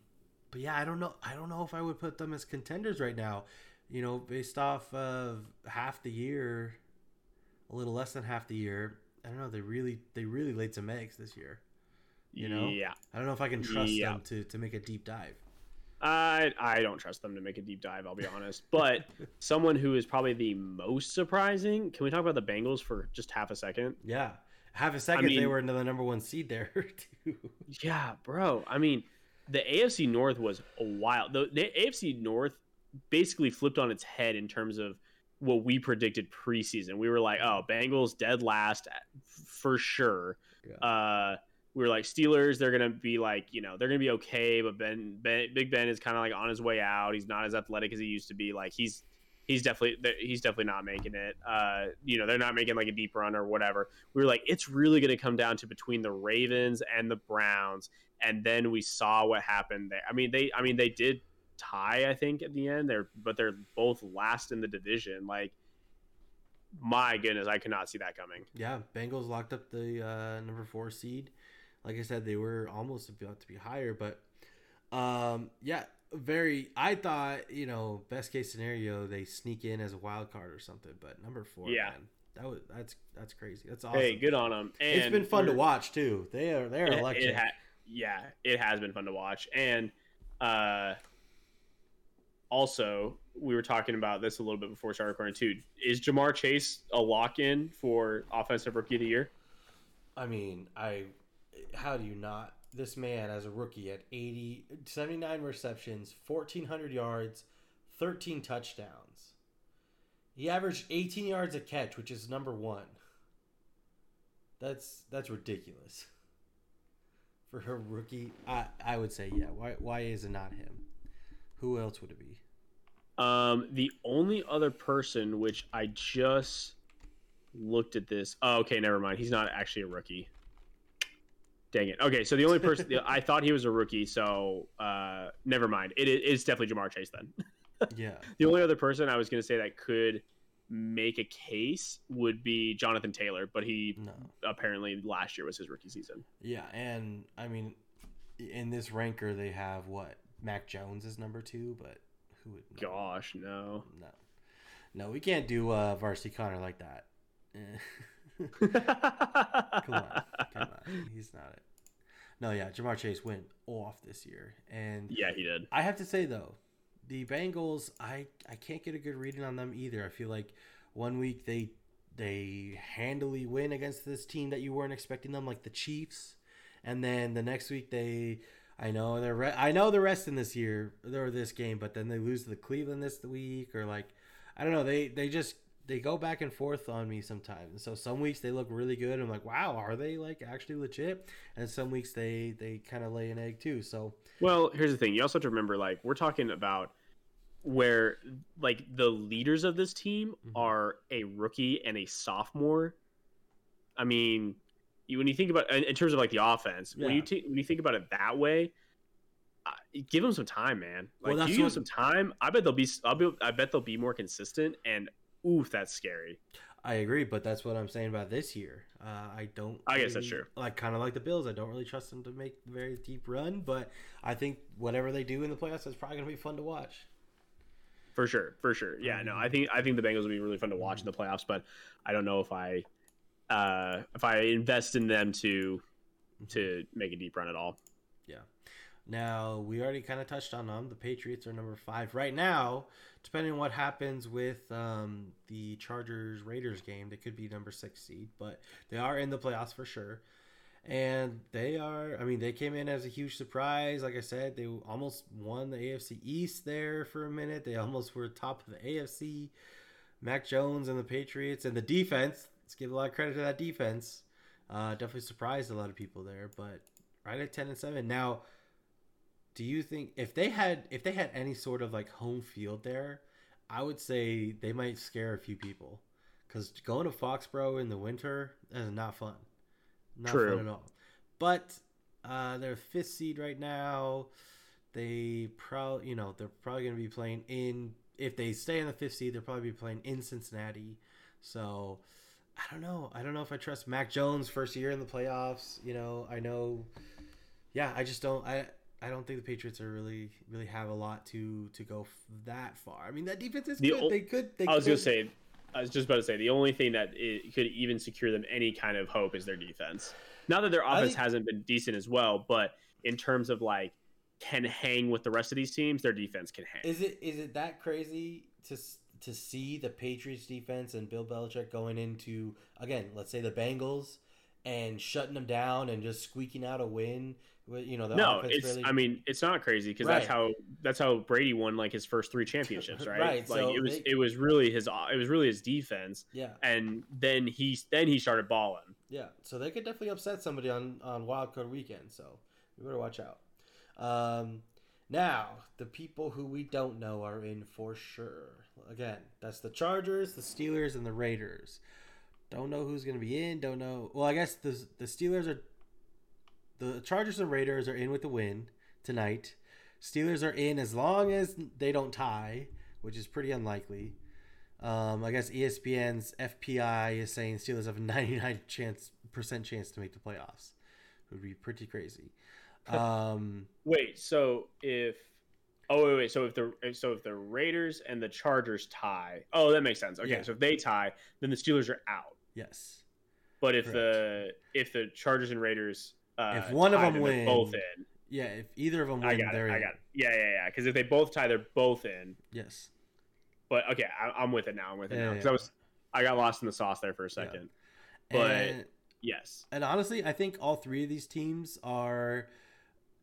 Speaker 2: but yeah, I don't know. I don't know if I would put them as contenders right now. You know, based off of half the year, a little less than half the year. I don't know. They really they really laid some eggs this year. You know?
Speaker 1: yeah,
Speaker 2: I don't know if I can trust
Speaker 1: Yeah.
Speaker 2: them to to make a deep dive.
Speaker 1: I I don't trust them to make a deep dive. I'll be honest, but someone who is probably the most surprising. Can we talk about the Bengals for just half a second?
Speaker 2: Yeah. Half a second, they
Speaker 1: mean-
Speaker 2: were into the number one seed there, too.
Speaker 1: Yeah, bro. I mean, the AFC North was a wild. The, the AFC North basically flipped on its head in terms of what we predicted preseason. We were like, oh, Bengals dead last for sure.
Speaker 2: Yeah.
Speaker 1: Uh, we were like Steelers. They're gonna be like, you know, they're gonna be okay. But Ben, ben Big Ben is kind of like on his way out. He's not as athletic as he used to be. Like he's he's definitely he's definitely not making it. Uh, you know, they're not making like a deep run or whatever. We were like, it's really gonna come down to between the Ravens and the Browns. And then we saw what happened there. I mean, they I mean they did tie, I think, at the end. They're but they're both last in the division. Like, my goodness, I could not see that coming.
Speaker 2: yeah, Bengals locked up the uh, number four seed. Like I said, they were almost about to be higher, but um, yeah, very. I thought you know, best case scenario, they sneak in as a wild card or something. But number four,
Speaker 1: Yeah.
Speaker 2: man, that was that's that's crazy. That's awesome.
Speaker 1: Hey, good on them. And
Speaker 2: it's been fun to watch too. They are they are
Speaker 1: It,
Speaker 2: electric.
Speaker 1: ha- yeah, it has been fun to watch. And uh, also, we were talking about this a little bit before we started recording too. Is Ja'Marr Chase a lock in for offensive rookie of the year?
Speaker 2: I mean, I how do you not? This man as a rookie at 80 79 receptions, 1400 yards, 13 touchdowns. He averaged 18 yards a catch, which is number 1. That's that's ridiculous. For her rookie, I I would say yeah. Why why is it not him? Who else would it be?
Speaker 1: Um, the only other person which I just looked at this. Oh, okay, never mind. He's not actually a rookie. Dang it. Okay, so the only person I thought he was a rookie, so uh, never mind. It is definitely Ja'Marr Chase then.
Speaker 2: Yeah.
Speaker 1: The only other person I was going to say that could make a case would be Jonathan Taylor, but he
Speaker 2: No.
Speaker 1: apparently last year was his rookie season.
Speaker 2: Yeah, and I mean, in this ranker they have what Mac Jones is number two, but who would? no.
Speaker 1: Gosh, no.
Speaker 2: No, no, we can't do uh, varsity Connor like that. Come on, come on, he's not it. No, yeah, Ja'Marr Chase went off this year, and
Speaker 1: Yeah, he did.
Speaker 2: I have to say though, the Bengals, I I can't get a good reading on them either. I feel like one week they they handily win against this team that you weren't expecting them, like the Chiefs, and then the next week they. I know they're re- I know they're resting this year or this game, but then they lose to the Cleveland this week or like I don't know they they just they go back and forth on me sometimes. So some weeks they look really good. I'm like, wow, are they like actually legit? And some weeks they they kind of lay an egg too. So
Speaker 1: Well, here's the thing. You also have to remember, like, we're talking about where, like, the leaders of this team
Speaker 2: Mhm.
Speaker 1: are a rookie and a sophomore. I mean, you, when you think about in, in terms of like the offense, when you t- when you think about it that way, uh, give them some time, man.
Speaker 2: Well,
Speaker 1: Like you give them some time. I bet they'll be. I'll be. I bet they'll be more consistent. And oof, that's scary.
Speaker 2: I agree, but that's what I'm saying about this year. Uh, I don't.
Speaker 1: I guess that's
Speaker 2: really-
Speaker 1: true.
Speaker 2: Like kind of like the Bills, I don't really trust them to make a very deep run, but I think whatever they do in the playoffs is probably gonna be fun to watch.
Speaker 1: For sure, for sure. Yeah, no, I think I think the Bengals will be really fun to watch in the playoffs, but I don't know if I uh if I invest in them to to make a deep run at all. Yeah.
Speaker 2: Now we already kind of touched on them. The Patriots are number five right now. Depending on what happens with um, the Chargers Raiders game, they could be number six seed, but they are in the playoffs for sure. And they are, I mean, they came in as a huge surprise. Like I said, they almost won the AFC East there for a minute. They almost were top of the AFC. Mac Jones and the Patriots and the defense. Let's give a lot of credit to that defense. Uh, definitely surprised a lot of people there, but right at ten and seven now do you think if they had if they had any sort of like home field there i would say they might scare a few people. Because going to foxborough in the winter is not fun. Not
Speaker 1: True.
Speaker 2: fun at all. But uh they're fifth seed right now. They probably you know they're probably going to be playing in if they stay in the fifth seed they'll probably be playing in cincinnati. So i don't know. I don't know if i trust mac jones first year in the playoffs you know? I know yeah i just don't i I don't think the Patriots are really really have a lot to to go f- that far. I mean, that defense is
Speaker 1: The
Speaker 2: good.
Speaker 1: ol-
Speaker 2: they could. They
Speaker 1: I was gonna say, I was just about to say, the only thing that it could even secure them any kind of hope is their defense. Not that their offense
Speaker 2: think-
Speaker 1: hasn't been decent as well, but in terms of like can hang with the rest of these teams, their defense can hang.
Speaker 2: Is it is it that crazy to to see the Patriots defense and Bill Belichick going into again, let's say the Bengals and shutting them down and just squeaking out a win? You know, the
Speaker 1: no, it's.
Speaker 2: really.
Speaker 1: I mean, it's not crazy because that's how that's how Brady won like his first three championships, right?
Speaker 2: Right,
Speaker 1: Like
Speaker 2: so
Speaker 1: it was.
Speaker 2: they-
Speaker 1: It was really his. It was really his defense,
Speaker 2: yeah,
Speaker 1: and then he then he started balling.
Speaker 2: yeah. So they could definitely upset somebody on on Wild Card Weekend. So we better watch out. Um, now the people who we don't know are in for sure. Again, that's the Chargers, the Steelers, and the Raiders. Don't know who's going to be in. Don't know. Well, I guess the the Steelers are. The Chargers and Raiders are in with the win tonight. Steelers are in as long as they don't tie, which is pretty unlikely. Um, I guess ESPN's FPI is saying Steelers have a 99 chance percent chance to make the playoffs. It would be pretty crazy. Um,
Speaker 1: Wait, so if oh wait, wait, so if the so if the Raiders and the Chargers tie, oh that makes sense. Okay,
Speaker 2: Yeah.
Speaker 1: so if they tie, then the Steelers are out.
Speaker 2: yes.
Speaker 1: But if the if the Chargers and Raiders uh,
Speaker 2: If one of them
Speaker 1: then they're
Speaker 2: win,
Speaker 1: both in.
Speaker 2: Yeah, if either of them win, I
Speaker 1: got it.
Speaker 2: they're
Speaker 1: I
Speaker 2: in.
Speaker 1: got it. Yeah, yeah, yeah. Because if they both tie, they're both in.
Speaker 2: Yes.
Speaker 1: But okay, I, I'm with it now. I'm with it
Speaker 2: Yeah,
Speaker 1: now because
Speaker 2: yeah.
Speaker 1: I was I got lost in the sauce there for a second. But
Speaker 2: and,
Speaker 1: yes,
Speaker 2: and honestly, I think all three of these teams are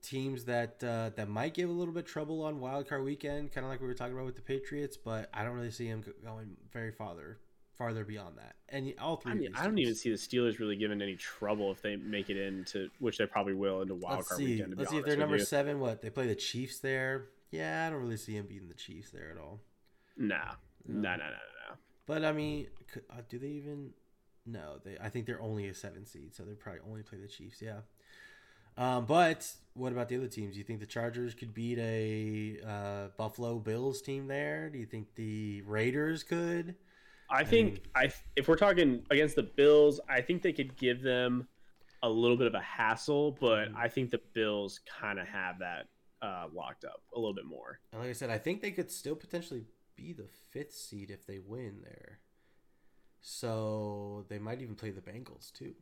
Speaker 2: teams that uh, that might give a little bit trouble on wildcard Weekend, kind of like we were talking about with the Patriots. But I don't really see them going very farther farther beyond that. And all three.
Speaker 1: I mean, I don't even see the Steelers really giving any trouble if they make it into, which they probably will into Wild
Speaker 2: Let's
Speaker 1: Card
Speaker 2: see.
Speaker 1: Weekend. To
Speaker 2: Let's see if they're number
Speaker 1: you.
Speaker 2: seven. What they play the Chiefs there? Yeah, I don't really see them beating the Chiefs there at all.
Speaker 1: Nah,
Speaker 2: No.
Speaker 1: nah, nah, nah, nah.
Speaker 2: But I mean, could, uh, do they even? No, they. I think they're only a seven seed, so they probably only play the Chiefs. Yeah. Um, but what about the other teams? Do you think the Chargers could beat a uh, Buffalo Bills team there? Do you think the Raiders could?
Speaker 1: I think I if we're talking against the Bills, I think they could give them a little bit of a hassle, but
Speaker 2: Mhm.
Speaker 1: I think the Bills kind of have that uh, locked up a little bit more.
Speaker 2: And like I said, I think they could still potentially be the fifth seed if they win there. So they might even play the Bengals too.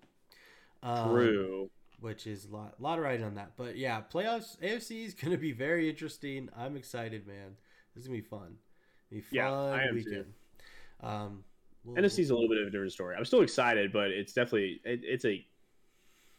Speaker 2: Um,
Speaker 1: True.
Speaker 2: which is a lot, lot of riding on that. But yeah, playoffs AFC is going to be very interesting. I'm excited, man. This is gonna be fun. Be fun
Speaker 1: Yeah, I am too.
Speaker 2: Um, we'll-
Speaker 1: NFC's a little bit of a different story. I'm still excited, but it's definitely it, it's a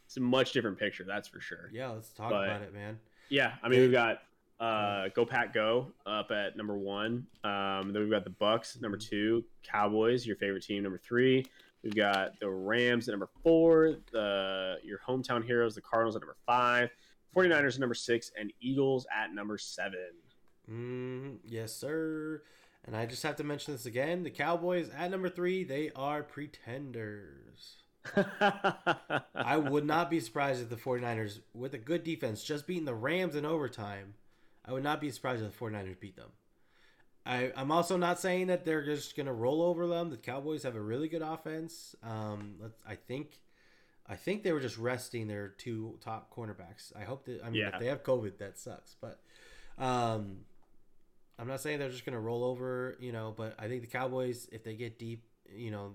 Speaker 1: it's a much different picture. That's for sure.
Speaker 2: yeah, let's talk
Speaker 1: but-
Speaker 2: about it, man.
Speaker 1: Yeah, I mean we've got uh, Go Pack Go up at number one. Um, then we've got the Bucs number two, Cowboys your favorite team number three. We've got the Rams at number four, the your hometown heroes, the Cardinals at number five, 49ers at number six, and Eagles at number seven.
Speaker 2: Mm, yes, sir. And I just have to mention this again: the Cowboys at number three, they are pretenders. I would not be surprised if the 49ers, with a good defense, just beating the Rams in overtime. I would not be surprised if the 49ers beat them. I, I'm also not saying that they're just going to roll over them. The Cowboys have a really good offense. Um, let's, I think, I think they were just resting their two top cornerbacks. I hope that. I mean,
Speaker 1: Yeah.
Speaker 2: if they have COVID, that sucks. But um, I'm not saying they're just going to roll over. You know, but I think the Cowboys, if they get deep, you know,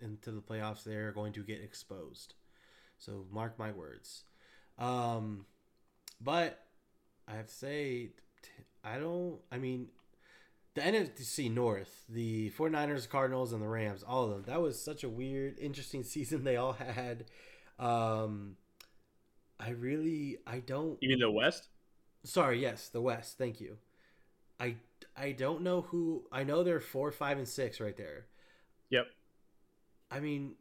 Speaker 2: into the playoffs, they're going to get exposed. So mark my words. Um, but I have to say, I don't. I mean, the NFC North, the 49ers, Cardinals, and the Rams, all of them. That was such a weird, interesting season they all had. Um, I really, I don't.
Speaker 1: you mean the West?
Speaker 2: Sorry, yes, the West. Thank you. I I don't know who. I know they're four, five, and six right there.
Speaker 1: Yep.
Speaker 2: I mean,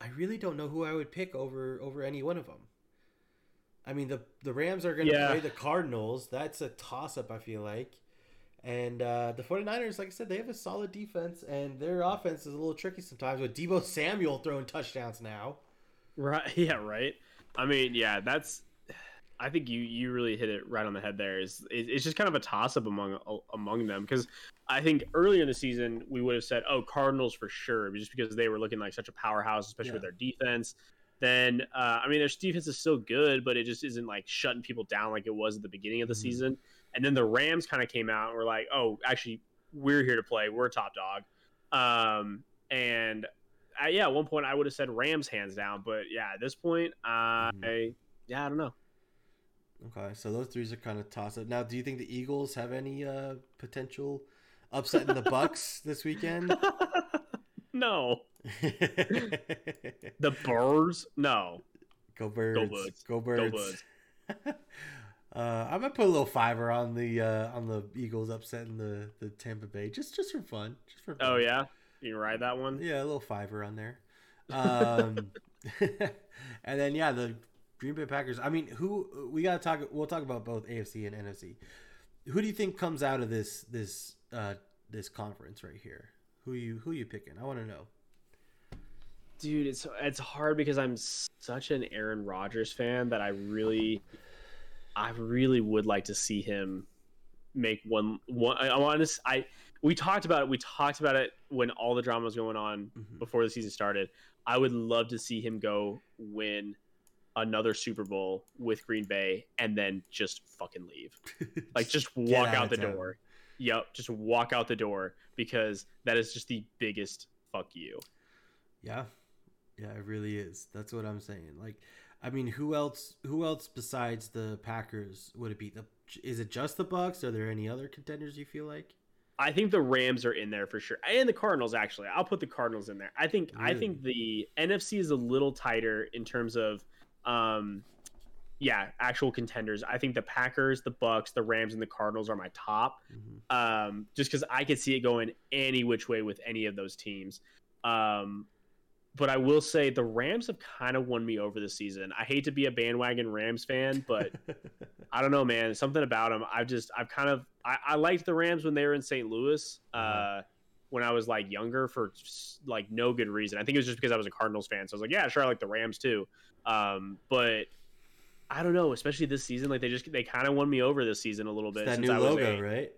Speaker 2: I really don't know who I would pick over over any one of them. I mean, the the Rams are going to
Speaker 1: Yeah.
Speaker 2: play the Cardinals. That's a toss up, I feel like. And uh, the 49ers, like I said, they have a solid defense, and their offense is a little tricky sometimes with Deebo Samuel throwing touchdowns now.
Speaker 1: Right. Yeah. Right. I mean, yeah. That's. I think you you really hit it right on the head. There is it- it's just kind of a toss up among among them because I think earlier in the season we would have said, oh, Cardinals for sure, just because they were looking like such a powerhouse, especially with their defense. Then uh, I mean, their defense is still good, but it just isn't like shutting people down like it was at the beginning of the
Speaker 2: Mhm.
Speaker 1: season. And then the Rams kind of came out and were like, oh, actually, we're here to play. We're top dog. Um, and uh, yeah, at one point I would have said Rams hands down, but yeah, at this point, I
Speaker 2: Mhm.
Speaker 1: yeah, I don't know.
Speaker 2: Okay, so those threes are kind of toss up. Now, do you think the Eagles have any uh, potential upset in the Bucs this weekend?
Speaker 1: no, the Birds, no.
Speaker 2: Go birds!
Speaker 1: Go Birds.
Speaker 2: Go birds!
Speaker 1: Birds.
Speaker 2: uh, I'm gonna put a little fiver on the uh, on the Eagles upsetting the, the Tampa Bay just just for fun, just for fun.
Speaker 1: Oh yeah, you ride that one.
Speaker 2: yeah, a little fiver on there. Um, and then yeah, the Green Bay Packers. I mean, who we gotta talk. We'll talk about both AFC and NFC. Who do you think comes out of this this uh, this conference right here? Who you who you picking? I want to know.
Speaker 1: Dude, it's it's hard because I'm such an Aaron Rodgers fan that I really, I really would like to see him make one one. I, I want to. I we talked about it. We talked about it when all the drama was going on
Speaker 2: Mhm.
Speaker 1: before the season started. I would love to see him go win another Super Bowl with Green Bay and then just fucking leave. Like just walk
Speaker 2: out
Speaker 1: out the
Speaker 2: town.
Speaker 1: door. Yep, just walk out the door because that is just the biggest fuck you.
Speaker 2: Yeah, yeah, it really is. That's what I'm saying. Like, I mean, who else? Who else besides the Packers would it be? The is it just the Bucs? Are there any other contenders you feel like?
Speaker 1: I think the Rams are in there for sure, and the Cardinals. Actually, I'll put the Cardinals in there. I think I think the NFC is a little tighter in terms of, um, yeah, actual contenders. I think the Packers, the Bucs, the Rams, and the Cardinals are my top.
Speaker 2: Mhm.
Speaker 1: Um, just because I could see it going any which way with any of those teams. Um, but I will say the Rams have kind of won me over this season. I hate to be a bandwagon Rams fan, but I don't know, man. Something about them. I've just, I've kind of, I, I liked the Rams when they were in St. Louis. Uh,
Speaker 2: Uh-huh.
Speaker 1: When I was like younger for like no good reason. I think it was just because I was a Cardinals fan. So I was like, yeah, sure, I like the Rams too. Um, but I don't know, especially this season. Like they just, they kind of won me over this season a little bit.
Speaker 2: It's that
Speaker 1: since
Speaker 2: new
Speaker 1: I
Speaker 2: logo,
Speaker 1: a-
Speaker 2: right?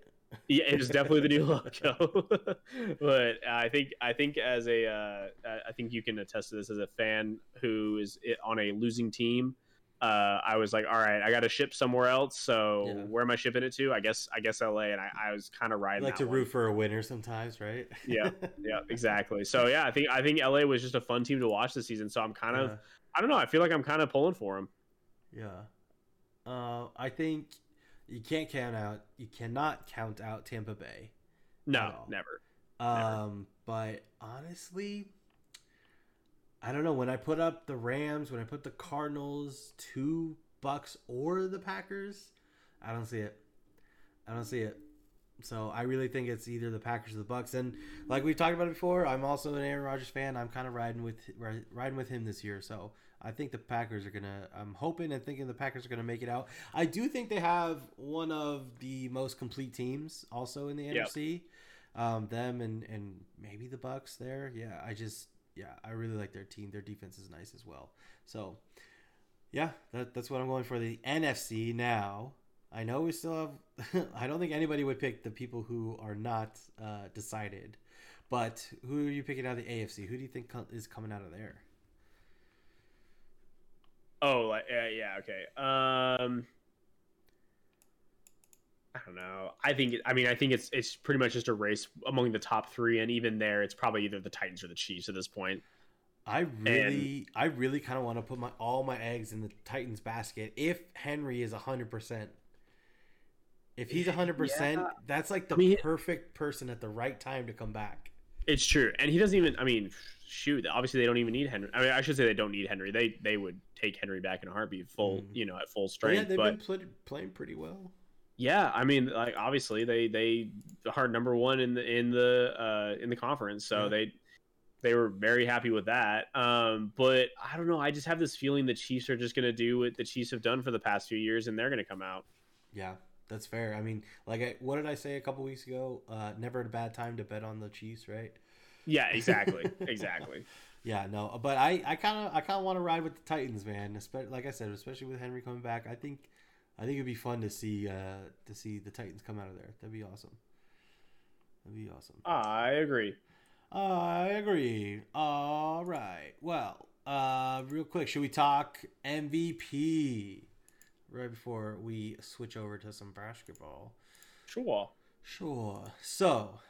Speaker 1: yeah, it was definitely the new logo. but I think I think as a uh, I think you can attest to this as a fan who is on a losing team. Uh, I was like, all right, I got to ship somewhere else. So
Speaker 2: Yeah.
Speaker 1: where am I shipping it to? I guess I guess LA, and I, I was kind of riding.
Speaker 2: like
Speaker 1: that
Speaker 2: to
Speaker 1: one.
Speaker 2: root for a winner sometimes, right?
Speaker 1: Yeah. Yeah, exactly. So yeah, I think I think LA was just a fun team to watch this season. So I'm kind of I don't know. I feel like I'm kind of pulling for them.
Speaker 2: Yeah. Uh, I think you can't count out. You cannot count out Tampa Bay.
Speaker 1: No, never.
Speaker 2: Um, but honestly, I don't know. When I put up the Rams, when I put the Cardinals, two Bucs, or the Packers, I don't see it. I don't see it. So I really think it's either the Packers or the Bucs. And like we've talked about before, I'm also an Aaron Rodgers fan. I'm kind of riding with riding with him this year. So I think the Packers are gonna. I'm hoping and thinking the Packers are gonna make it out. I do think they have one of the most complete teams also in the
Speaker 1: Yep.
Speaker 2: NFC. Um, them and and maybe the Bucs there. Yeah, I just yeah, I really like their team. Their defense is nice as well. So, yeah, that, that's what I'm going for. The NFC now. I know we still have. I don't think anybody would pick the people who are not uh, decided, but who are you picking out of the AFC? Who do you think is coming out of there?
Speaker 1: Oh, like, yeah, yeah, okay. Um, I don't know. I think. I mean, I think it's it's pretty much just a race among the top three, and even there, it's probably either the Titans or the Chiefs at this point.
Speaker 2: I really, I really kind of want to put my all my eggs in the Titans basket if Henry is hundred percent. If he's hundred percent, that's like the
Speaker 1: I mean-
Speaker 2: perfect person at the right time to come back.
Speaker 1: It's true, and he doesn't even. I mean, shoot. Obviously, they don't even need Henry. I mean, I should say they don't need Henry. They they would take Henry back in a heartbeat, full,
Speaker 2: Mhm.
Speaker 1: you know, at full
Speaker 2: But
Speaker 1: strength.
Speaker 2: yeah, they've
Speaker 1: but
Speaker 2: been pl- playing pretty well.
Speaker 1: Yeah, I mean, like obviously they they are number one in the in the uh, in the conference, so
Speaker 2: Yeah.
Speaker 1: they they were very happy with that. Um, but I don't know, I just have this feeling the Chiefs are just going to do what the Chiefs have done for the past few years, and they're going to come out.
Speaker 2: Yeah, that's fair. I mean, like, I, what did I say a couple weeks ago? Uh, never a bad time to bet on the Chiefs, right?
Speaker 1: Yeah, exactly, exactly.
Speaker 2: Yeah, no, but I, I kind of, I kind of want to ride with the Titans, man. Especially, like I said, especially with Henry coming back, I think, I think it'd be fun to see, uh, to see the Titans come out of there. That'd be awesome. That'd be awesome.
Speaker 1: I agree.
Speaker 2: I agree. All right. Well, uh, real quick, should we talk MVP right before we switch over to some basketball?
Speaker 1: Sure.
Speaker 2: Sure. So,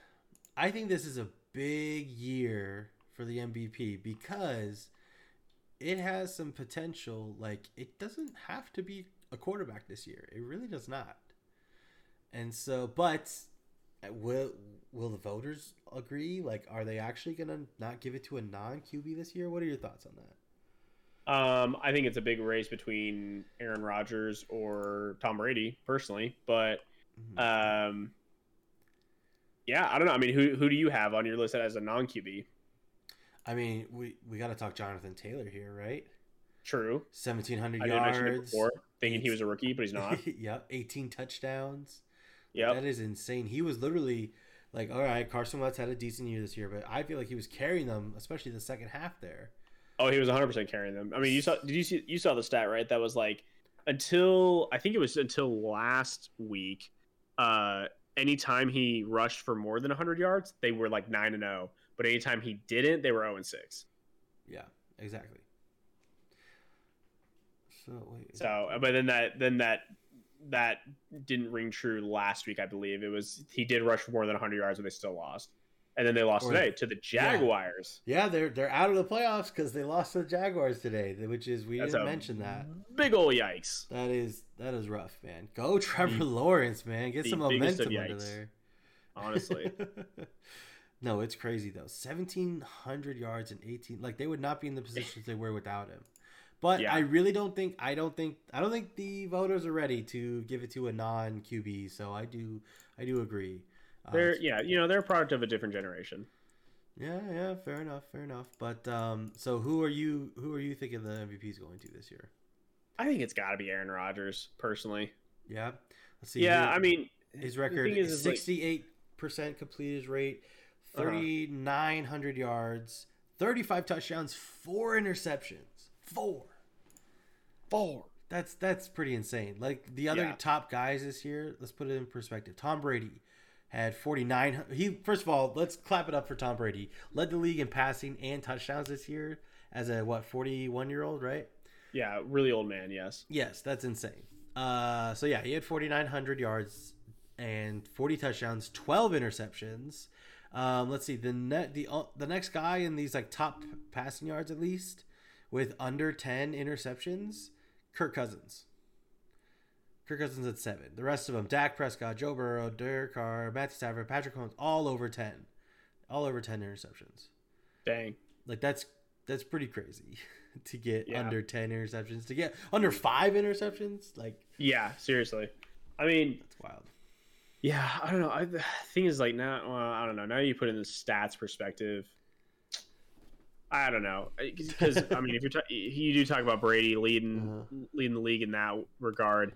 Speaker 2: I think this is a big year for the MVP because it has some potential. Like, it doesn't have to be a quarterback this year. It really does not. And so, but uh, will will the voters agree? Like, are they actually gonna not give it to a non QB this year? What are your thoughts on that?
Speaker 1: Um, I think it's a big race between Aaron Rodgers or Tom Brady, personally, but
Speaker 2: Mhm.
Speaker 1: um, yeah, I don't know. I mean, who who do you have on your list as a non QB?
Speaker 2: I mean, we we got to talk Jonathan Taylor here, right?
Speaker 1: True.
Speaker 2: Seventeen hundred yards.
Speaker 1: Thinking he was a rookie, but he's not.
Speaker 2: yep, eighteen touchdowns.
Speaker 1: Yeah,
Speaker 2: That is insane. He was literally like, all right, Carson Wentz had a decent year this year, but I feel like he was carrying them, especially the second half there.
Speaker 1: Oh, he was 100 percent carrying them. I mean, you saw? Did you see? You saw the stat right? That was like until I think it was until last week. Uh, anytime he rushed for more than 100 yards, they were like nine and zero. But anytime he didn't, they were 0 and six.
Speaker 2: Yeah, exactly. So.
Speaker 1: So, but then that then that that didn't ring true last week. I believe it was he did rush for more than 100 yards, but they still lost. And then they lost
Speaker 2: Or-
Speaker 1: today to the Jaguars.
Speaker 2: yeah, they're they're out of the playoffs because they lost to the Jaguars today, which is we
Speaker 1: That's
Speaker 2: didn't mention that.
Speaker 1: Big ol' yikes.
Speaker 2: That is that is rough, man. Go Trevor Lawrence, man. Get
Speaker 1: the
Speaker 2: some momentum under there.
Speaker 1: Honestly.
Speaker 2: no, it's crazy though. Seventeen hundred yards and eighteen. Like they would not be in the positions they were without him. But
Speaker 1: Yeah.
Speaker 2: I really don't think I don't think I don't think the voters are ready to give it to a non QB. So I do I do agree. Uh,
Speaker 1: They're yeah, you know, they're a product of a different generation.
Speaker 2: yeah, yeah, fair enough, fair enough. But um, so who are you who are you thinking the MVP is going to this year?
Speaker 1: I think it's got to be Aaron Rodgers, personally.
Speaker 2: Yeah, let's see.
Speaker 1: Yeah,
Speaker 2: Here-
Speaker 1: I mean,
Speaker 2: his record is
Speaker 1: like-
Speaker 2: sixty-eight percent completed rate,
Speaker 1: Uh-huh.
Speaker 2: thirty-nine hundred yards, thirty-five touchdowns, four interceptions, four.
Speaker 1: Four.
Speaker 2: That's that's pretty insane. Like the other
Speaker 1: Yeah.
Speaker 2: top guys this year, let's put it in perspective. Tom Brady had 49 he first of all, let's clap it up for Tom Brady. Led the league in passing and touchdowns this year as a what, 41-year-old, right?
Speaker 1: Yeah, really old man. Yes.
Speaker 2: Yes, that's insane. Uh so yeah, he had 4900 yards and 40 touchdowns, 12 interceptions. Um, let's see the net the uh, the next guy in these like top passing yards at least with under 10 interceptions, Kirk Cousins. Kirk Cousins at seven. The rest of them: Dak Prescott, Joe Burrow, Derek Carr, Matthew Stafford, Patrick Mahomes, all over ten, all over ten interceptions.
Speaker 1: Dang.
Speaker 2: Like that's that's pretty crazy to get
Speaker 1: Yeah.
Speaker 2: under ten interceptions. To get under five interceptions, like
Speaker 1: Yeah, seriously. I mean,
Speaker 2: that's wild.
Speaker 1: yeah, I don't know. I, the thing is, like, now, well, I don't know. Now you put in the stats perspective. I don't know because I mean, if you're ta- you do talk about Brady leading
Speaker 2: Uh-huh.
Speaker 1: leading the league in that regard,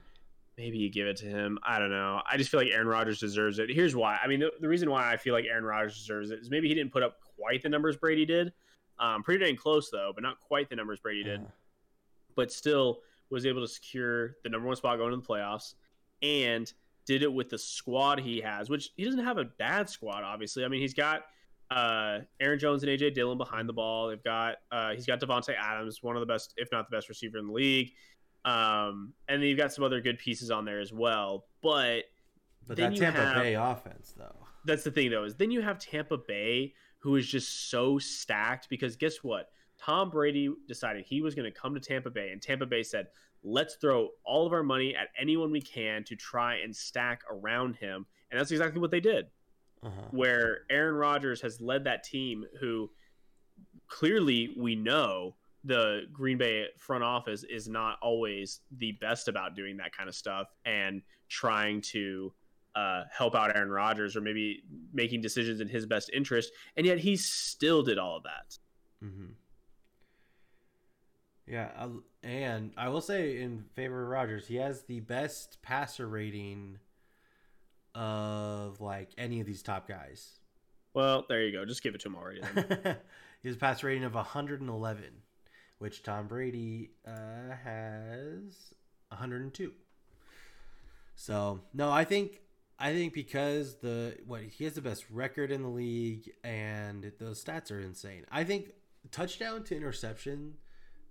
Speaker 1: maybe you give it to him. I don't know. I just feel like Aaron Rodgers deserves it. Here's why. I mean, the, the reason why I feel like Aaron Rodgers deserves it is maybe he didn't put up quite the numbers Brady did, Um, pretty dang close though, but not quite the numbers Brady did.
Speaker 2: Uh,
Speaker 1: But still was able to secure the number one spot going to the playoffs, and did it with the squad he has, which he doesn't have a bad squad. Obviously, I mean he's got uh, Aaron Jones and AJ Dillon behind the ball. They've got uh, he's got Davante Adams, one of the best, if not the best receiver in the league. Um, and then you've got some other good pieces on there as well. But
Speaker 2: but
Speaker 1: Then
Speaker 2: that Tampa
Speaker 1: have-
Speaker 2: Bay offense, though.
Speaker 1: that's the thing though is then you have Tampa Bay who is just so stacked because guess what? Tom Brady decided he was going to come to Tampa Bay and Tampa Bay said, "Let's throw all of our money at anyone we can to try and stack around him." And that's exactly what they did.
Speaker 2: Uh-huh.
Speaker 1: Where Aaron Rodgers has led that team who clearly we know the Green Bay front office is not always the best about doing that kind of stuff and trying to uh, help out Aaron Rodgers or maybe making decisions in his best interest, and yet he still did all of that.
Speaker 2: Mm-hmm. Yeah, I'll- and I will say in favor of Rodgers, he has the best passer rating of like any of these top guys.
Speaker 1: Well, there you go. Just give it to him already. then.
Speaker 2: he has a pass rating of 111, which Tom Brady uh, has 102. So no, I think I think because the what he has the best record in the league and those stats are insane. I think touchdown to interception,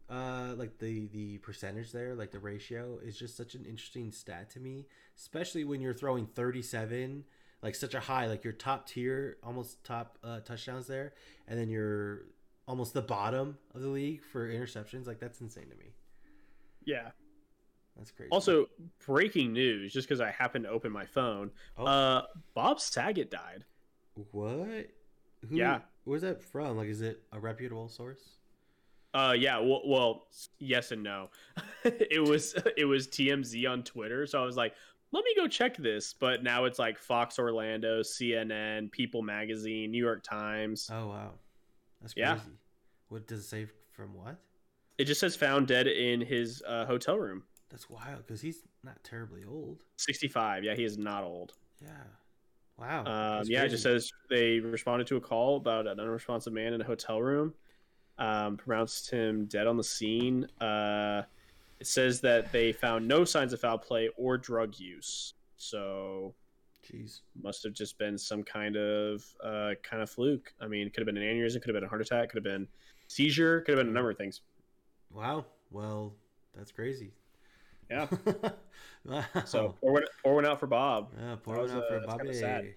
Speaker 2: uh, like the the percentage there, like the ratio is just such an interesting stat to me, especially when you're throwing 37 like such a high, like your top tier, almost top uh, touchdowns there, and then you're almost the bottom of the league for interceptions. Like that's insane to me.
Speaker 1: yeah.
Speaker 2: That's crazy.
Speaker 1: Also, breaking news, just because I happened to open my phone,
Speaker 2: Oh.
Speaker 1: uh, Bob Saget died.
Speaker 2: what? Who,
Speaker 1: Yeah.
Speaker 2: Where's that from? Like, is it a reputable source?
Speaker 1: Uh, yeah. Well, well, yes and no. it was it was TMZ on Twitter, so I was like, let me go check this. But now it's like Fox Orlando, CNN, People Magazine, New York Times.
Speaker 2: Oh wow, that's crazy.
Speaker 1: Yeah.
Speaker 2: What does it say from what?
Speaker 1: It just says found dead in his uh, hotel room.
Speaker 2: That's wild because he's not terribly old.
Speaker 1: 65. Yeah, he is not old.
Speaker 2: Yeah. Wow.
Speaker 1: Um, yeah, it just says they responded to a call about an unresponsive man in a hotel room. Um, pronounced him dead on the scene. Uh, it says that they found no signs of foul play or drug use. So
Speaker 2: Jeez.
Speaker 1: must have just been some kind of uh, kind of fluke. I mean, it could have been an aneurysm, could have been a heart attack, could have been seizure, could have been a number of things.
Speaker 2: Wow. Well, that's crazy.
Speaker 1: Yeah.
Speaker 2: wow.
Speaker 1: So pour one, pour one out for Bob.
Speaker 2: yeah, pour
Speaker 1: that
Speaker 2: one
Speaker 1: was,
Speaker 2: out
Speaker 1: uh,
Speaker 2: for
Speaker 1: that's
Speaker 2: Bobby.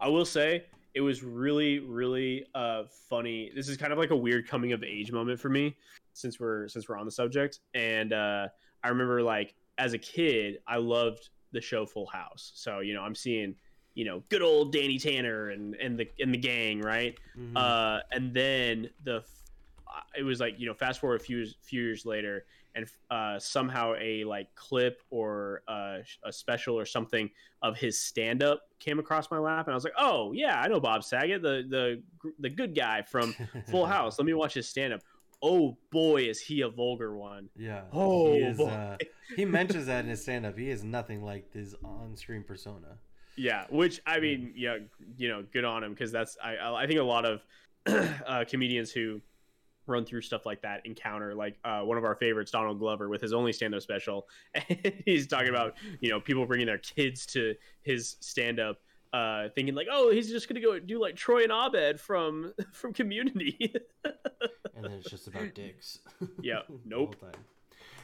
Speaker 1: I will say it was really, really uh, funny. This is kind of like a weird coming of age moment for me since we're since we're on the subject. And uh, I remember like as a kid, I loved the show Full House. So you know, I'm seeing you know good old Danny Tanner and and the and the gang, right?
Speaker 2: Mhm.
Speaker 1: Uh, and then the it was like you know fast forward a few few years later and uh, somehow a like clip or uh, a special or something of his stand up came across my lap and I was like oh yeah I know Bob Saget the the the good guy from Full House let me watch his stand up oh boy is he a vulgar one
Speaker 2: Yeah.
Speaker 1: Oh,
Speaker 2: he, is,
Speaker 1: boy.
Speaker 2: uh, he mentions that in his stand up. He is nothing like his on screen persona.
Speaker 1: Yeah, which I mean, yeah, you know, good on him because that's I I think a lot of uh, comedians who run through stuff like that encounter like uh, one of our favorites, Donald Glover, with his only stand-up special. And he's talking about you know people bringing their kids to his stand-up. Uh, thinking like, oh, he's just gonna go do like Troy and Abed from from Community,
Speaker 2: And then it's just about dicks.
Speaker 1: Yeah, nope.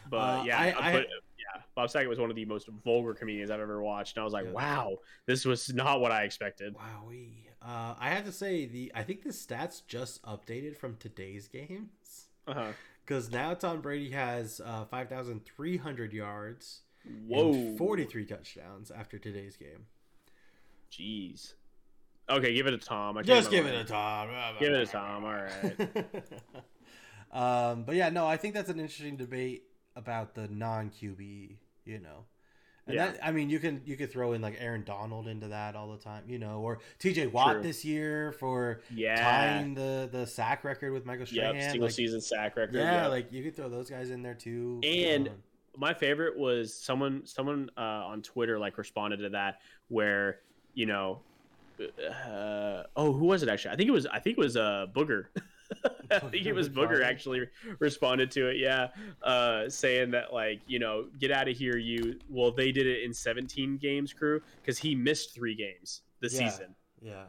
Speaker 1: but
Speaker 2: Uh,
Speaker 1: yeah,
Speaker 2: I- I-
Speaker 1: but, yeah, Bob Saget was one of the most vulgar comedians I've ever watched, and I was like,
Speaker 2: Yeah.
Speaker 1: wow, this was not what I expected.
Speaker 2: Wowee. Uh, I have to say the I think the stats just updated from today's games
Speaker 1: Uh-huh.
Speaker 2: because now Tom Brady has uh, five thousand three hundred yards
Speaker 1: Whoa,
Speaker 2: and forty three touchdowns after today's game.
Speaker 1: Jeez. Okay, give it a Tom. I
Speaker 2: Just give it a. Tom.
Speaker 1: Give it a Tom. All right.
Speaker 2: um, but yeah, no, I think that's an interesting debate about the non QB. You know, and
Speaker 1: Yeah.
Speaker 2: that I mean, you can you could throw in like Aaron Donald into that all the time. You know, or T.J. Watt
Speaker 1: True.
Speaker 2: this year for
Speaker 1: Yeah.
Speaker 2: tying the the sack record with Michael Strahan.
Speaker 1: Yep. Single
Speaker 2: like,
Speaker 1: season sack record.
Speaker 2: Yeah,
Speaker 1: yep.
Speaker 2: like you could throw those guys in there too.
Speaker 1: And-
Speaker 2: Um,
Speaker 1: my favorite was someone someone uh, on Twitter like responded to that where you know uh, oh who was it actually I think it was I think it was uh Booger I think it was Booger actually responded to it. Yeah, uh, saying that like you know get out of here. You well they did it in 17 games, crew, because he missed three games this
Speaker 2: Yeah.
Speaker 1: season.
Speaker 2: Yeah.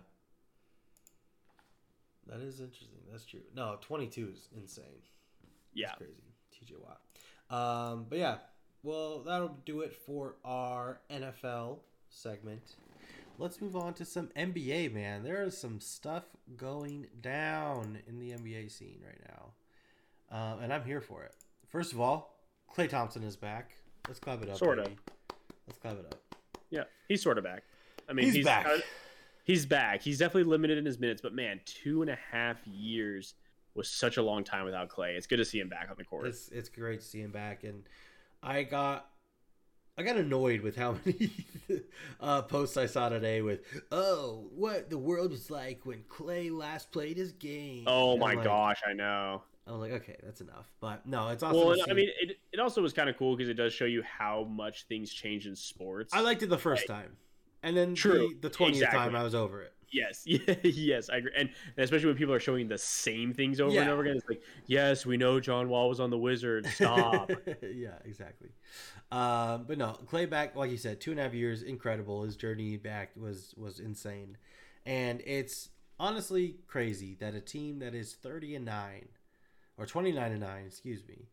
Speaker 2: That is interesting. That's true. No, 22 is insane.
Speaker 1: Yeah,
Speaker 2: That's crazy. TJ Watt. Um, but yeah, well, that'll do it for our NFL segment. Let's move on to some NBA, man. There is some stuff going down in the NBA scene right now. Um, and I'm here for it. First of all, Klay Thompson is back. Let's clap it up.
Speaker 1: Sorta.
Speaker 2: Let's clap it up.
Speaker 1: yeah, he's sort of back. I mean,
Speaker 2: He's
Speaker 1: he's,
Speaker 2: back.
Speaker 1: uh, he's back. He's definitely limited in his minutes, but man, two and a half years was such a long time without Klay. It's good to see him back on the court.
Speaker 2: It's it's great to see him back, and I got I got annoyed with how many uh, posts I saw today with oh what the world was like when Klay last played his game.
Speaker 1: oh
Speaker 2: And
Speaker 1: my
Speaker 2: like-
Speaker 1: gosh, I know.
Speaker 2: I'm like okay, that's enough. But no, it's awesome.
Speaker 1: Well, I mean, it, it also was kind of cool because it does show you how much things change in sports.
Speaker 2: I liked it the first time, and then
Speaker 1: True,
Speaker 2: the twentieth time. I was over it.
Speaker 1: Yes, yes, I agree, and, and especially when people are showing the same things over and over again, it's like, yes, we know John Wall was on the Wizards. Stop.
Speaker 2: yeah, exactly. Um, but no, Klay back, like you said, two and a half years, incredible. His journey back was was insane, and it's honestly crazy that a team that is thirty and nine, or twenty nine and nine, excuse me,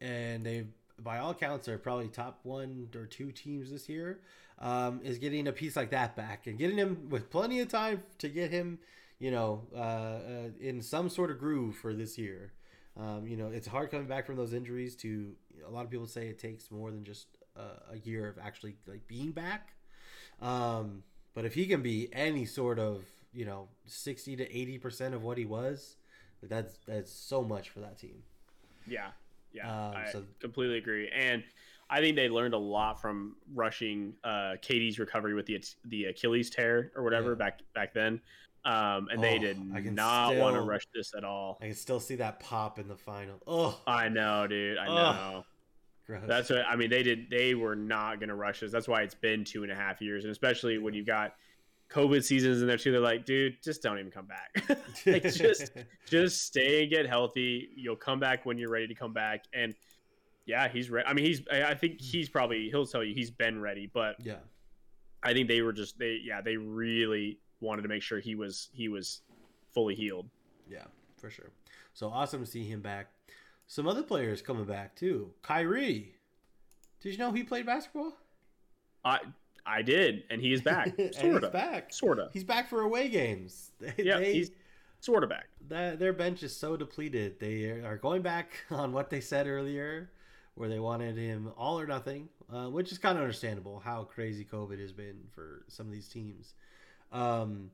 Speaker 2: and they by all accounts are probably top one or two teams this year, um, is getting a piece like that back and getting him with plenty of time to get him, you know, uh, uh, in some sort of groove for this year. Um, you know, it's hard coming back from those injuries. To a lot of people say it takes more than just uh, a year of actually like being back. Um, but if he can be any sort of you know sixty to eighty percent of what he was, that's that's so much for that team.
Speaker 1: yeah, yeah,
Speaker 2: Um,
Speaker 1: I
Speaker 2: so-
Speaker 1: completely agree, and I think they learned a lot from rushing uh, KD's recovery with the the Achilles tear or whatever
Speaker 2: Yeah.
Speaker 1: back back then, um, and they
Speaker 2: Oh,
Speaker 1: did
Speaker 2: I can
Speaker 1: not want to rush this at all.
Speaker 2: I can still see that pop in the final. Oh,
Speaker 1: I know, dude. I
Speaker 2: Ugh.
Speaker 1: know.
Speaker 2: gross.
Speaker 1: That's what I mean. They did. They were not going to rush this. That's why it's been two and a half years, and especially when you've got COVID seasons in there too. They're like, dude, just don't even come back. like, just just stay and get healthy. You'll come back when you're ready to come back. And yeah, he's ready. I mean, he's. I think hmm. he's probably. He'll tell you he's been ready. But
Speaker 2: yeah.
Speaker 1: I think they were just. They yeah. They really wanted to make sure he was he was fully healed.
Speaker 2: Yeah, for sure. So awesome to see him back. Some other players coming back too. Kyrie. Did you know he played basketball?
Speaker 1: I I did, and he is back. Sort
Speaker 2: he's
Speaker 1: of.
Speaker 2: back.
Speaker 1: Sort of.
Speaker 2: He's back for away games. They,
Speaker 1: Yeah,
Speaker 2: they-
Speaker 1: he's sort of back.
Speaker 2: that their bench is so depleted. They are going back on what they said earlier, where they wanted him all or nothing, uh, which is kind of understandable. How crazy COVID has been for some of these teams. Um,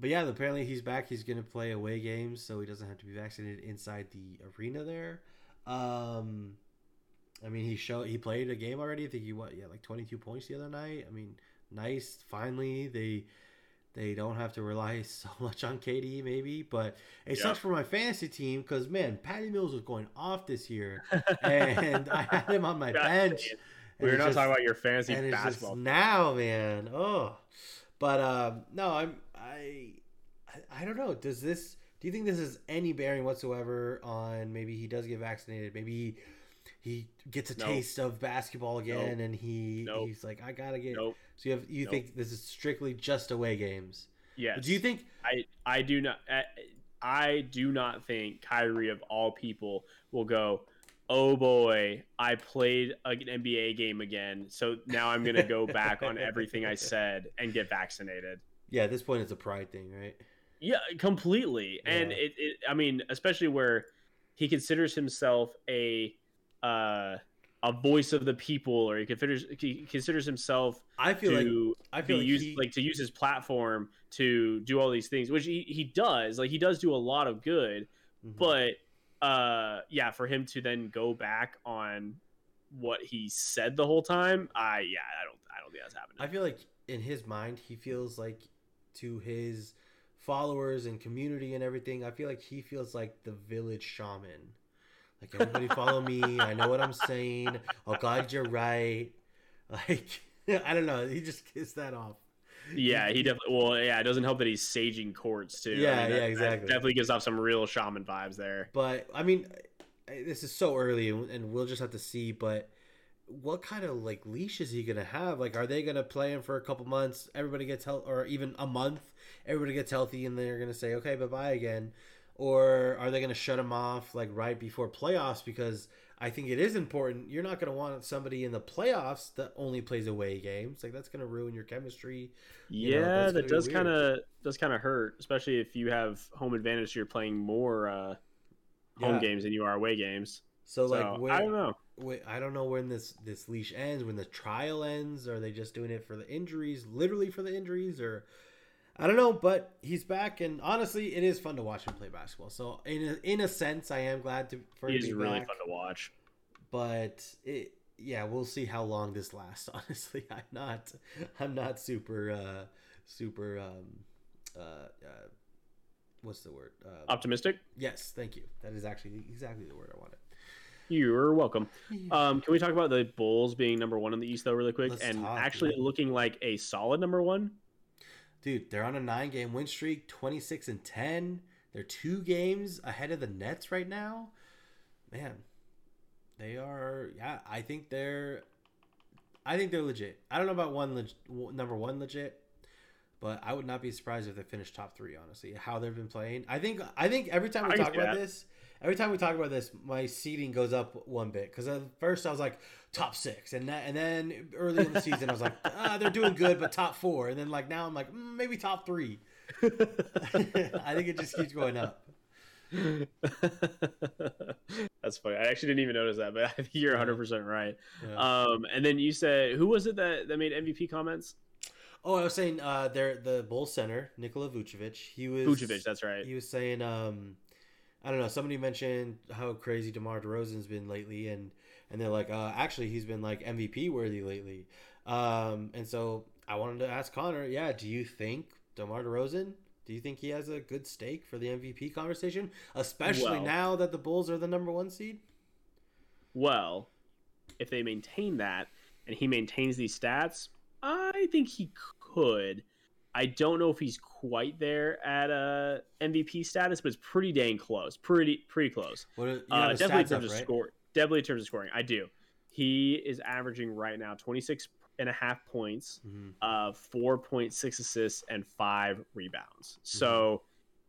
Speaker 2: but yeah, apparently he's back. He's going to play away games, so he doesn't have to be vaccinated inside the arena there. Um, I mean, he showed he played a game already. I think he what yeah like twenty two points the other night. I mean, nice. Finally, they they don't have to rely so much on KD maybe, but it
Speaker 1: Yeah.
Speaker 2: sucks for my fantasy team because man, Patty Mills was going off this year, and I had him on my bench.
Speaker 1: We're not
Speaker 2: just-
Speaker 1: talking about your fantasy
Speaker 2: and it's just
Speaker 1: basketball.
Speaker 2: now, man. Oh, but um, no, I'm I, I I don't know. Does this? Do you think this is any bearing whatsoever on maybe he does get vaccinated? Maybe he, he gets a taste of basketball again, and he he's like, I gotta get.
Speaker 1: Nope.
Speaker 2: So you have you
Speaker 1: Nope.
Speaker 2: think this is strictly just away games?
Speaker 1: Yes.
Speaker 2: Do you think?
Speaker 1: I I do not I, I do not think Kyrie of all people will go. Oh boy, I played an NBA game again, so now I'm gonna go back on everything I said and get vaccinated.
Speaker 2: Yeah, at this point, it's a pride thing, right?
Speaker 1: Yeah, completely. And it, it, I mean, especially where he considers himself a uh, a voice of the people, or he considers he considers himself
Speaker 2: I feel like
Speaker 1: to
Speaker 2: I feel like
Speaker 1: used
Speaker 2: he-
Speaker 1: like to use his platform to do all these things, which he, he does. Like he does do a lot of good,
Speaker 2: Mhm.
Speaker 1: but uh, yeah, for him to then go back on what he said the whole time, I yeah, I don't I don't think that's happening.
Speaker 2: I feel like in his mind, he feels like to his followers and community and everything, I feel like he feels like the village shaman. Like everybody follow me. I know what I'm saying. Oh God, you're right. Like I don't know. He just kissed that off.
Speaker 1: Yeah, he definitely. Well, yeah, it doesn't help that he's saging courts too.
Speaker 2: Yeah,
Speaker 1: that-
Speaker 2: yeah, exactly.
Speaker 1: definitely gives off some real shaman vibes there.
Speaker 2: But I mean, this is so early, and and we'll just have to see. But what kind of like leash is he gonna have? Like, are they gonna play him for a couple months? Everybody gets health, or even a month. Everybody gets healthy, and they're gonna say, "Okay, bye bye again," or are they gonna shut him off like right before playoffs? Because I think it is important. You're not gonna want somebody in the playoffs that only plays away games. Like that's gonna ruin your chemistry. You
Speaker 1: Yeah,
Speaker 2: gonna
Speaker 1: that does kind of does kind of hurt, especially if you have home advantage. So you're playing more uh, home
Speaker 2: Yeah.
Speaker 1: games than you are away games.
Speaker 2: So,
Speaker 1: So
Speaker 2: like, when,
Speaker 1: I don't know.
Speaker 2: Wait, I don't know when this this leash ends. When the trial ends, are they just doing it for the injuries, literally for the injuries, or I don't know. But he's back, and honestly, it is fun to watch him play basketball. So in a, in a sense, I am glad to for him
Speaker 1: It
Speaker 2: to
Speaker 1: is
Speaker 2: be
Speaker 1: really
Speaker 2: back.
Speaker 1: fun to watch.
Speaker 2: But it, yeah, we'll see how long this lasts. Honestly, I'm not I'm not super uh super um uh, uh what's the word? Uh,
Speaker 1: Optimistic.
Speaker 2: yes, thank you. That is actually exactly the word I wanted.
Speaker 1: You're welcome. Um, can we talk about the Bulls being number one in the East though, really quick,
Speaker 2: Let's
Speaker 1: and
Speaker 2: talk,
Speaker 1: actually
Speaker 2: dude.
Speaker 1: looking like a solid number one?
Speaker 2: Dude, they're on a nine game win streak, 26 and 10. They're two games ahead of the Nets right now. Man, they are, yeah, I think they're, I think they're legit. I don't know about one, leg, number one legit, but I would not be surprised if they finish top three, honestly. How they've been playing. I think, I think every time we
Speaker 1: I
Speaker 2: talk about
Speaker 1: that.
Speaker 2: this, every time we talk about this, my seeding goes up one bit. Because at first I was like, top six. And, that, and then early in the season, I was like, ah, they're doing good, but top four. And then like now I'm like, mm, maybe top three. I think it just keeps going up.
Speaker 1: That's funny. I actually didn't even notice that, but I think you're 100 percent right.
Speaker 2: Yeah.
Speaker 1: Um, and then you said, who was it that, that made MVP comments?
Speaker 2: oh, I was saying uh, they're the Bulls center, Nikola Vucevic. He was
Speaker 1: Vucevic. That's right.
Speaker 2: He was saying, um, I don't know. Somebody mentioned how crazy DeMar DeRozan's been lately, and and they're like, uh, actually, he's been like MVP worthy lately. Um, and so I wanted to ask Connor, yeah, do you think DeMar DeRozan? Do you think he has a good stake for the MVP conversation, especially
Speaker 1: Well-
Speaker 2: now that the Bulls are the number one seed?
Speaker 1: Well, if they maintain that and he maintains these stats, I think he could. I don't know if he's quite there at a MVP status, but it's pretty dang close. Pretty pretty close.
Speaker 2: What
Speaker 1: Uh, definitely in terms
Speaker 2: up,
Speaker 1: of
Speaker 2: right?
Speaker 1: score. Definitely in terms of scoring. I do. He is averaging right now 26 and a half points,
Speaker 2: Mhm.
Speaker 1: uh, 4.6 assists, and five rebounds.
Speaker 2: Mm-hmm.
Speaker 1: So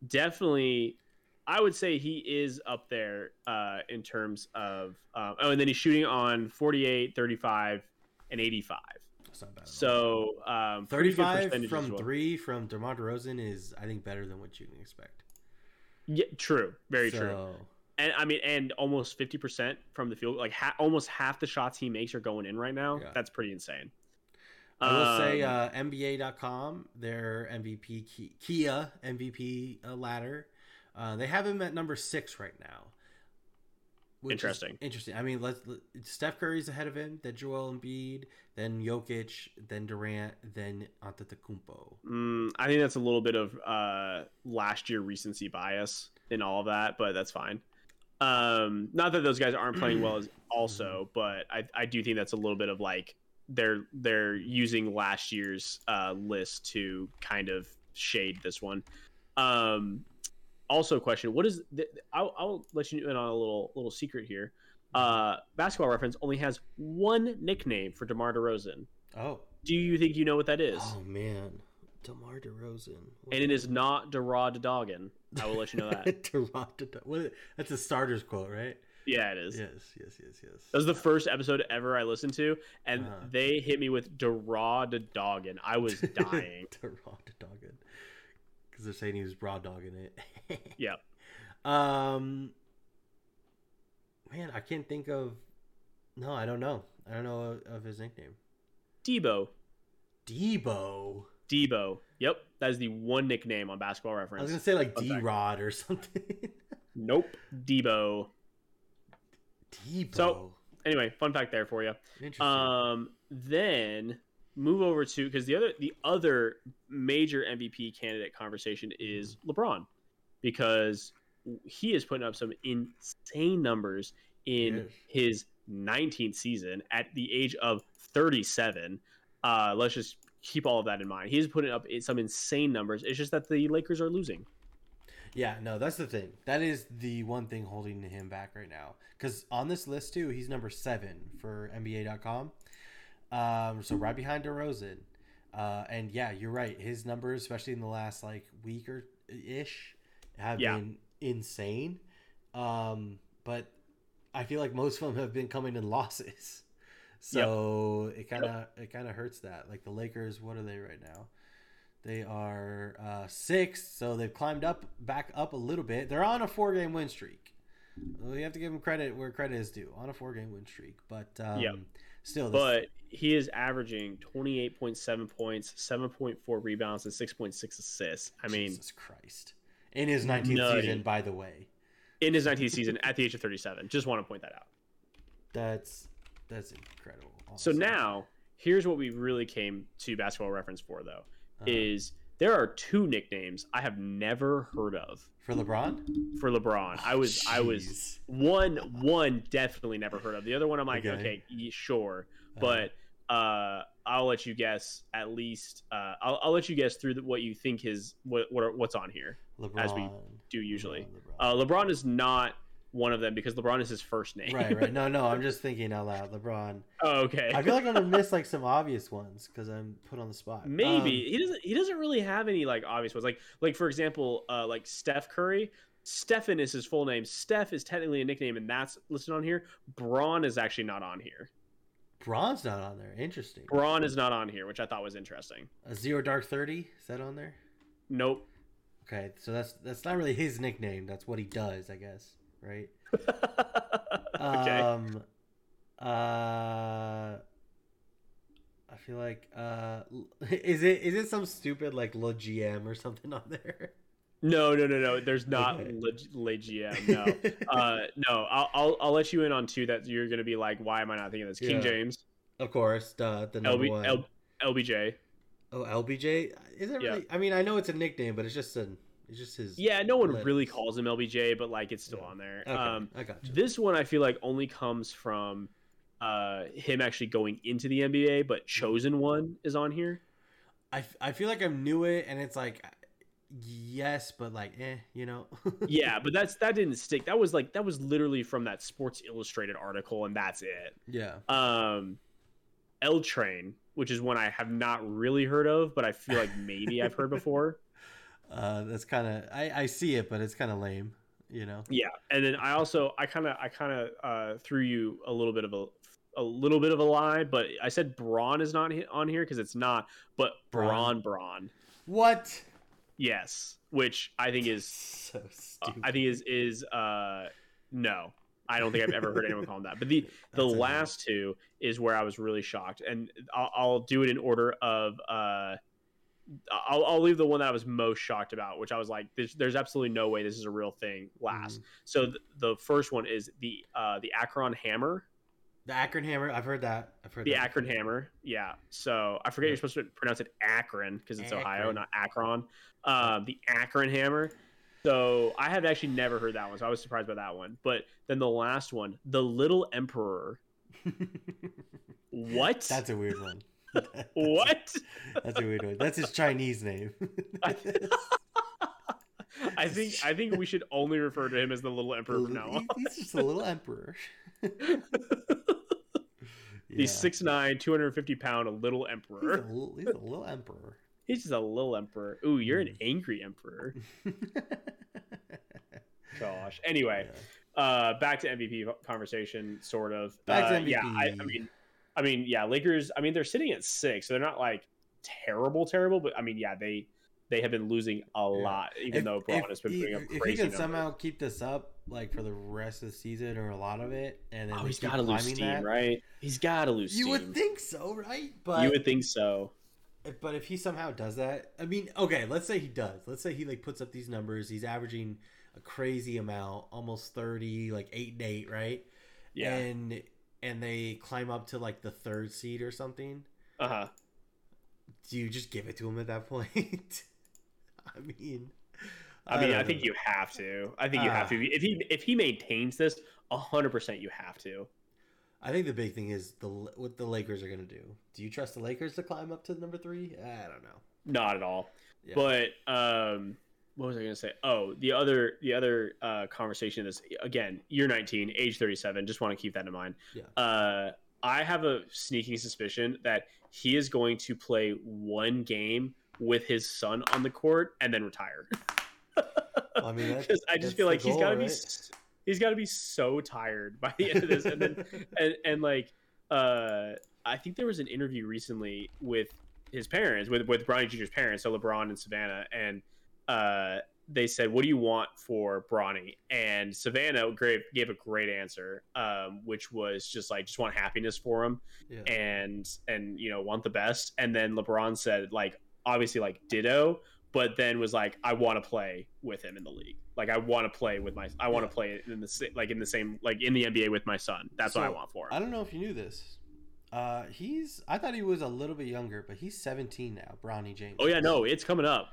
Speaker 1: definitely, I would say he is up there uh, in terms of. Um, oh, and then he's shooting on 48, 35, and 85.
Speaker 2: That's not bad.
Speaker 1: So um,
Speaker 2: 35 from
Speaker 1: well.
Speaker 2: three from DeMar DeRozan is, I think, better than what you can expect.
Speaker 1: Yeah, true. Very true. And I mean, and almost 50% from the field, like ha- almost half the shots he makes are going in right now.
Speaker 2: Yeah.
Speaker 1: That's pretty insane.
Speaker 2: I will say
Speaker 1: Um,
Speaker 2: uh, NBA.com, their MVP Kia MVP uh, ladder, uh, they have him at number six right now.
Speaker 1: Interesting.
Speaker 2: interesting. I mean, let's let, Steph Curry's ahead of him, then Joel Embiid, then Jokic, then Durant, then Antetokounmpo.
Speaker 1: Mm, I think that's a little bit of uh, last year recency bias in all of that, but that's fine. Um, not that those guys aren't playing well as also, but I, I do think that's a little bit of like they're they're using last year's uh, list to kind of shade this one. Um, also, question: What is? The, I'll, I'll let you in on a little little secret here. Uh, Basketball Reference only has one nickname for DeMar DeRozan.
Speaker 2: Oh,
Speaker 1: Do you think you know what that is?
Speaker 2: oh man, DeMar DeRozan,
Speaker 1: and it is not Derod Doggin. I will let you know that.
Speaker 2: What, that's a starter's quote, right?
Speaker 1: yeah, it is.
Speaker 2: Yes, yes, yes, yes.
Speaker 1: That was the first episode ever I listened to, and
Speaker 2: Uh-huh.
Speaker 1: they hit me with Derod Doggin. I was dying.
Speaker 2: Toronto dogging. Because they're saying he was raw dogging it.
Speaker 1: yeah.
Speaker 2: Um, man, I can't think of. No, I don't know. I don't know of, of his nickname.
Speaker 1: Deebo.
Speaker 2: Deebo.
Speaker 1: Deebo. Yep. That is the one nickname on basketball Reference.
Speaker 2: I was gonna say like D Rod or something.
Speaker 1: Nope. Deebo.
Speaker 2: Deebo.
Speaker 1: So- Anyway, fun fact there for you.
Speaker 2: interesting.
Speaker 1: Um, then move over to because the other the other major MVP candidate conversation is LeBron because he is putting up some insane numbers in his 19th season at the age of 37. Uh, let's just keep all of that in mind. He's putting up some insane numbers. It's just that the Lakers are losing.
Speaker 2: Yeah, no, that's the thing. That is the one thing holding him back right now. Because on this list too, he's number seven for NBA.com. Um, so right behind DeRozan. Uh, and yeah, you're right. His numbers, especially in the last like week or ish, have
Speaker 1: Yeah.
Speaker 2: been insane. Um, but I feel like most of them have been coming in losses. So it kind of it kind of hurts that. Like the Lakers, what are they right now? They are uh, sixth, so they've climbed up back up a little bit. They're on a four game win streak. We have to give them credit where credit is due. On a four game win streak, but um,
Speaker 1: Yep.
Speaker 2: Still, this,
Speaker 1: But he is averaging 28.7 points, 7.4 rebounds, and 6.6 assists. I mean,
Speaker 2: Jesus Christ, in his 19th
Speaker 1: Nutty.
Speaker 2: season, by the way,
Speaker 1: in his 19th season at the age of 37. Just want to point that out.
Speaker 2: that's that's incredible.
Speaker 1: So now, here's what we really came to basketball reference for, though,
Speaker 2: Uh,
Speaker 1: is there are two nicknames I have never heard of
Speaker 2: for LeBron,
Speaker 1: for LeBron. I was, I was one, one definitely never heard of. The other one, I'm like,
Speaker 2: Okay.
Speaker 1: okay, sure,
Speaker 2: Uh,
Speaker 1: but uh, I'll let you guess at least. Uh, I'll, I'll let you guess through the, what you think his what, what are, what's on here.
Speaker 2: LeBron
Speaker 1: as we do usually.
Speaker 2: LeBron,
Speaker 1: Uh, LeBron is not one of them because LeBron is his first name.
Speaker 2: right, right. No, no, I'm just thinking out loud. LeBron.
Speaker 1: oh, okay.
Speaker 2: I feel like I'm gonna miss like some obvious ones because I'm put on the spot.
Speaker 1: Maybe
Speaker 2: Um,
Speaker 1: he doesn't. He doesn't really have any like obvious ones. Like like for example, uh, like Steph Curry. Stephen is his full name. Steph is technically a nickname, and that's listed on here. Bron is actually not on here.
Speaker 2: Bron's not on there. Interesting.
Speaker 1: Bron is not on here, which I thought was interesting.
Speaker 2: A zero dark thirty is that on there?
Speaker 1: Nope.
Speaker 2: Okay, so that's that's not really his nickname. That's what he does, I guess. Right.
Speaker 1: okay.
Speaker 2: Um. Uh. I feel like uh, is it is it some stupid like Le GM or something on there?
Speaker 1: no, no, no, no. There's not
Speaker 2: Okay.
Speaker 1: leg- leg GM. No. uh, no. I'll, I'll I'll let you in on two that you're gonna be like, why am I not thinking of this? King
Speaker 2: Yeah.
Speaker 1: James,
Speaker 2: of course, the the number
Speaker 1: LB,
Speaker 2: one.
Speaker 1: L, LBJ.
Speaker 2: oh, LBJ. Is it
Speaker 1: Yeah.
Speaker 2: really? I mean, I know it's a nickname, but it's just a it's just his.
Speaker 1: Yeah, no one
Speaker 2: letters.
Speaker 1: really calls him LBJ, but like it's still
Speaker 2: Yeah.
Speaker 1: on there.
Speaker 2: Okay,
Speaker 1: Um,
Speaker 2: I got you.
Speaker 1: this one I feel like only comes from uh him actually going into the NBA, but chosen one is on here.
Speaker 2: I, I feel like I knew it, and it's like yes, but like eh, you know.
Speaker 1: Yeah, but that's that didn't stick. That was like that was literally from that Sports Illustrated article, and that's it.
Speaker 2: yeah.
Speaker 1: Um, L Train, which is one I have not really heard of, but I feel like maybe I've heard before.
Speaker 2: Uh, that's kind of I, I see it, but it's kind of lame, you know.
Speaker 1: Yeah, and then I also I kind of I kind of uh, threw you a little bit of a a little bit of a lie, but I said Bron is not on here because it's not, but Bron. Bron
Speaker 2: What?
Speaker 1: yes, which I think is
Speaker 2: so
Speaker 1: uh,
Speaker 2: stupid.
Speaker 1: I think is is uh no. I don't think I've ever heard anyone call him that. But the the
Speaker 2: That's
Speaker 1: last two is where I was really shocked, and I'll, I'll do it in order of. uh I'll, I'll leave the one that I was most shocked about, which I was like, "There's, there's absolutely no way this is a real thing." Last,
Speaker 2: Mhm.
Speaker 1: so th- the first one is the uh, the Akron Hammer,
Speaker 2: The Akron Hammer. I've heard that. I've heard
Speaker 1: the
Speaker 2: that
Speaker 1: Akron Hammer. Yeah. So I forget you're supposed to pronounce it Akron because it's Ohio, not Akron. Um, the Akron Hammer. So I have actually never heard that one, so I was surprised by that one. But then the last one, the Little Emperor. What?
Speaker 2: That's a weird one.
Speaker 1: What?
Speaker 2: That's a weird one. That's his Chinese name.
Speaker 1: I think I think we should only refer to him as the Little Emperor from now on.
Speaker 2: He's just a little emperor.
Speaker 1: The
Speaker 2: Yeah.
Speaker 1: 6'9", 250 pound Little
Speaker 2: He's a
Speaker 1: Emperor.
Speaker 2: little, he's a little emperor.
Speaker 1: He's just a little emperor. Ooh, you're
Speaker 2: Mm.
Speaker 1: an angry emperor. Gosh. Anyway,
Speaker 2: Yeah.
Speaker 1: uh back to MVP conversation sort of
Speaker 2: Back to
Speaker 1: Uh, yeah I, I mean i mean yeah lakers i mean they're sitting at six so they're not like terrible terrible but i mean yeah they they have been losing a lot even
Speaker 2: If-
Speaker 1: though bron
Speaker 2: if
Speaker 1: has been
Speaker 2: he-
Speaker 1: putting up crazy.
Speaker 2: if he can
Speaker 1: numbers.
Speaker 2: somehow keep this up like for the rest of the season or a lot of it, and then
Speaker 1: oh he's got to lose
Speaker 2: climbing
Speaker 1: steam
Speaker 2: that,
Speaker 1: right he's got to lose Steam.
Speaker 2: You
Speaker 1: steam
Speaker 2: would think so, right? But
Speaker 1: you would think so
Speaker 2: But if he somehow does that, I mean, okay, let's say he does. Let's say he like puts up these numbers. He's averaging a crazy amount, almost thirty, like eight and eight, right?
Speaker 1: yeah
Speaker 2: And and they climb up to like the third seed or something.
Speaker 1: uh-huh
Speaker 2: Do you just give it to him at that point? I mean,
Speaker 1: i mean i, think you have to i think you have
Speaker 2: Ah.
Speaker 1: to if he if he maintains this 100% you have to
Speaker 2: I think the big thing is the what the Lakers are going to do. Do you trust the Lakers to climb up to number three? I don't know.
Speaker 1: Not at all. Yeah. But um, what was I going to say? Oh, the other the other uh, conversation is again year 19, age 37. Just want to keep that in mind.
Speaker 2: Yeah.
Speaker 1: Uh, I have a sneaking suspicion that he is going to play one game with his son on the court and then retire.
Speaker 2: I mean,
Speaker 1: because I just feel like goal, he's got to right? be he's got to be so tired by the end of this, and then and, and like uh, I think there was an interview recently with his parents, with with Bronny Jr.'s parents, so LeBron and Savannah, and uh, they said, "What do you want for Bronny?" And Savannah gave, gave a great answer, um, which was just like, "Just want happiness for him, yeah. and and you know want the best." And then LeBron said, like, obviously like ditto, but then was like, I want to play with him in the league. Like I want to play with my, I want to play in the like in the same like in the NBA with my son. That's so, what I want for him.
Speaker 2: I don't know if you knew this. Uh, he's I thought he was a little bit younger, but he's 17 now. Bronny James.
Speaker 1: Oh yeah, no, it's coming up.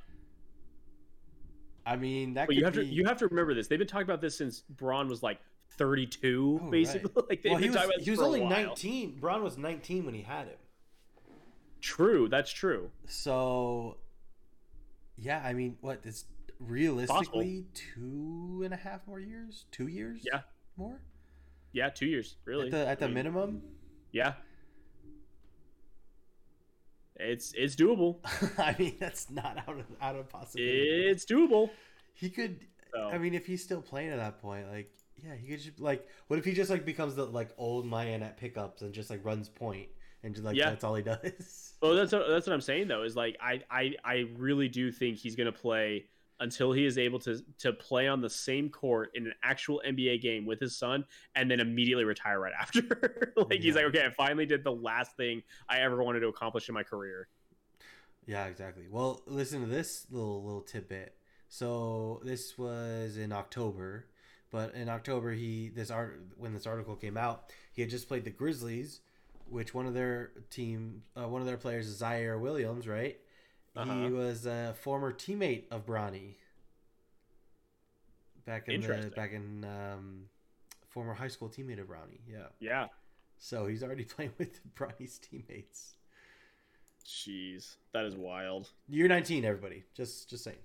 Speaker 2: I mean that.
Speaker 1: But you have be... to you have to remember this. They've been talking about this since Bron was like 32, oh, basically. Right. Like they've well, been
Speaker 2: he was,
Speaker 1: talking about
Speaker 2: he was only 19. Bron was 19 when he had him.
Speaker 1: True, that's true.
Speaker 2: So, yeah, I mean, what? It's realistically two and a half more years. Two years.
Speaker 1: Yeah.
Speaker 2: More.
Speaker 1: Yeah, two years. Really.
Speaker 2: At the, at the I mean, minimum.
Speaker 1: Yeah. It's it's doable.
Speaker 2: I mean, that's not out of out of possibility.
Speaker 1: It's doable.
Speaker 2: He could. So. I mean, if he's still playing at that point, like, yeah, he could just like. What if he just like becomes the like old Mayan at pickups and just like runs and just like yeah. that's all he does.
Speaker 1: Well, that's what, that's what I'm saying though. Is like I I I really do think he's gonna play until he is able to to play on the same court in an actual NBA game with his son, and then immediately retire right after. like yeah. he's like, okay, I finally did the last thing I ever wanted to accomplish in my career.
Speaker 2: Yeah, exactly. Well, listen to this little little tidbit. So this was in October, but in October he this art when this article came out, he had just played the Grizzlies which one of their team, uh, one of their players is Ziaire Williams, right? Uh-huh. He was a former teammate of Bronny. Back in the back in um, former high school teammate of Bronny, yeah.
Speaker 1: Yeah.
Speaker 2: So he's already playing with Bronny's teammates.
Speaker 1: Jeez, that is wild.
Speaker 2: You're 19, everybody. Just just saying.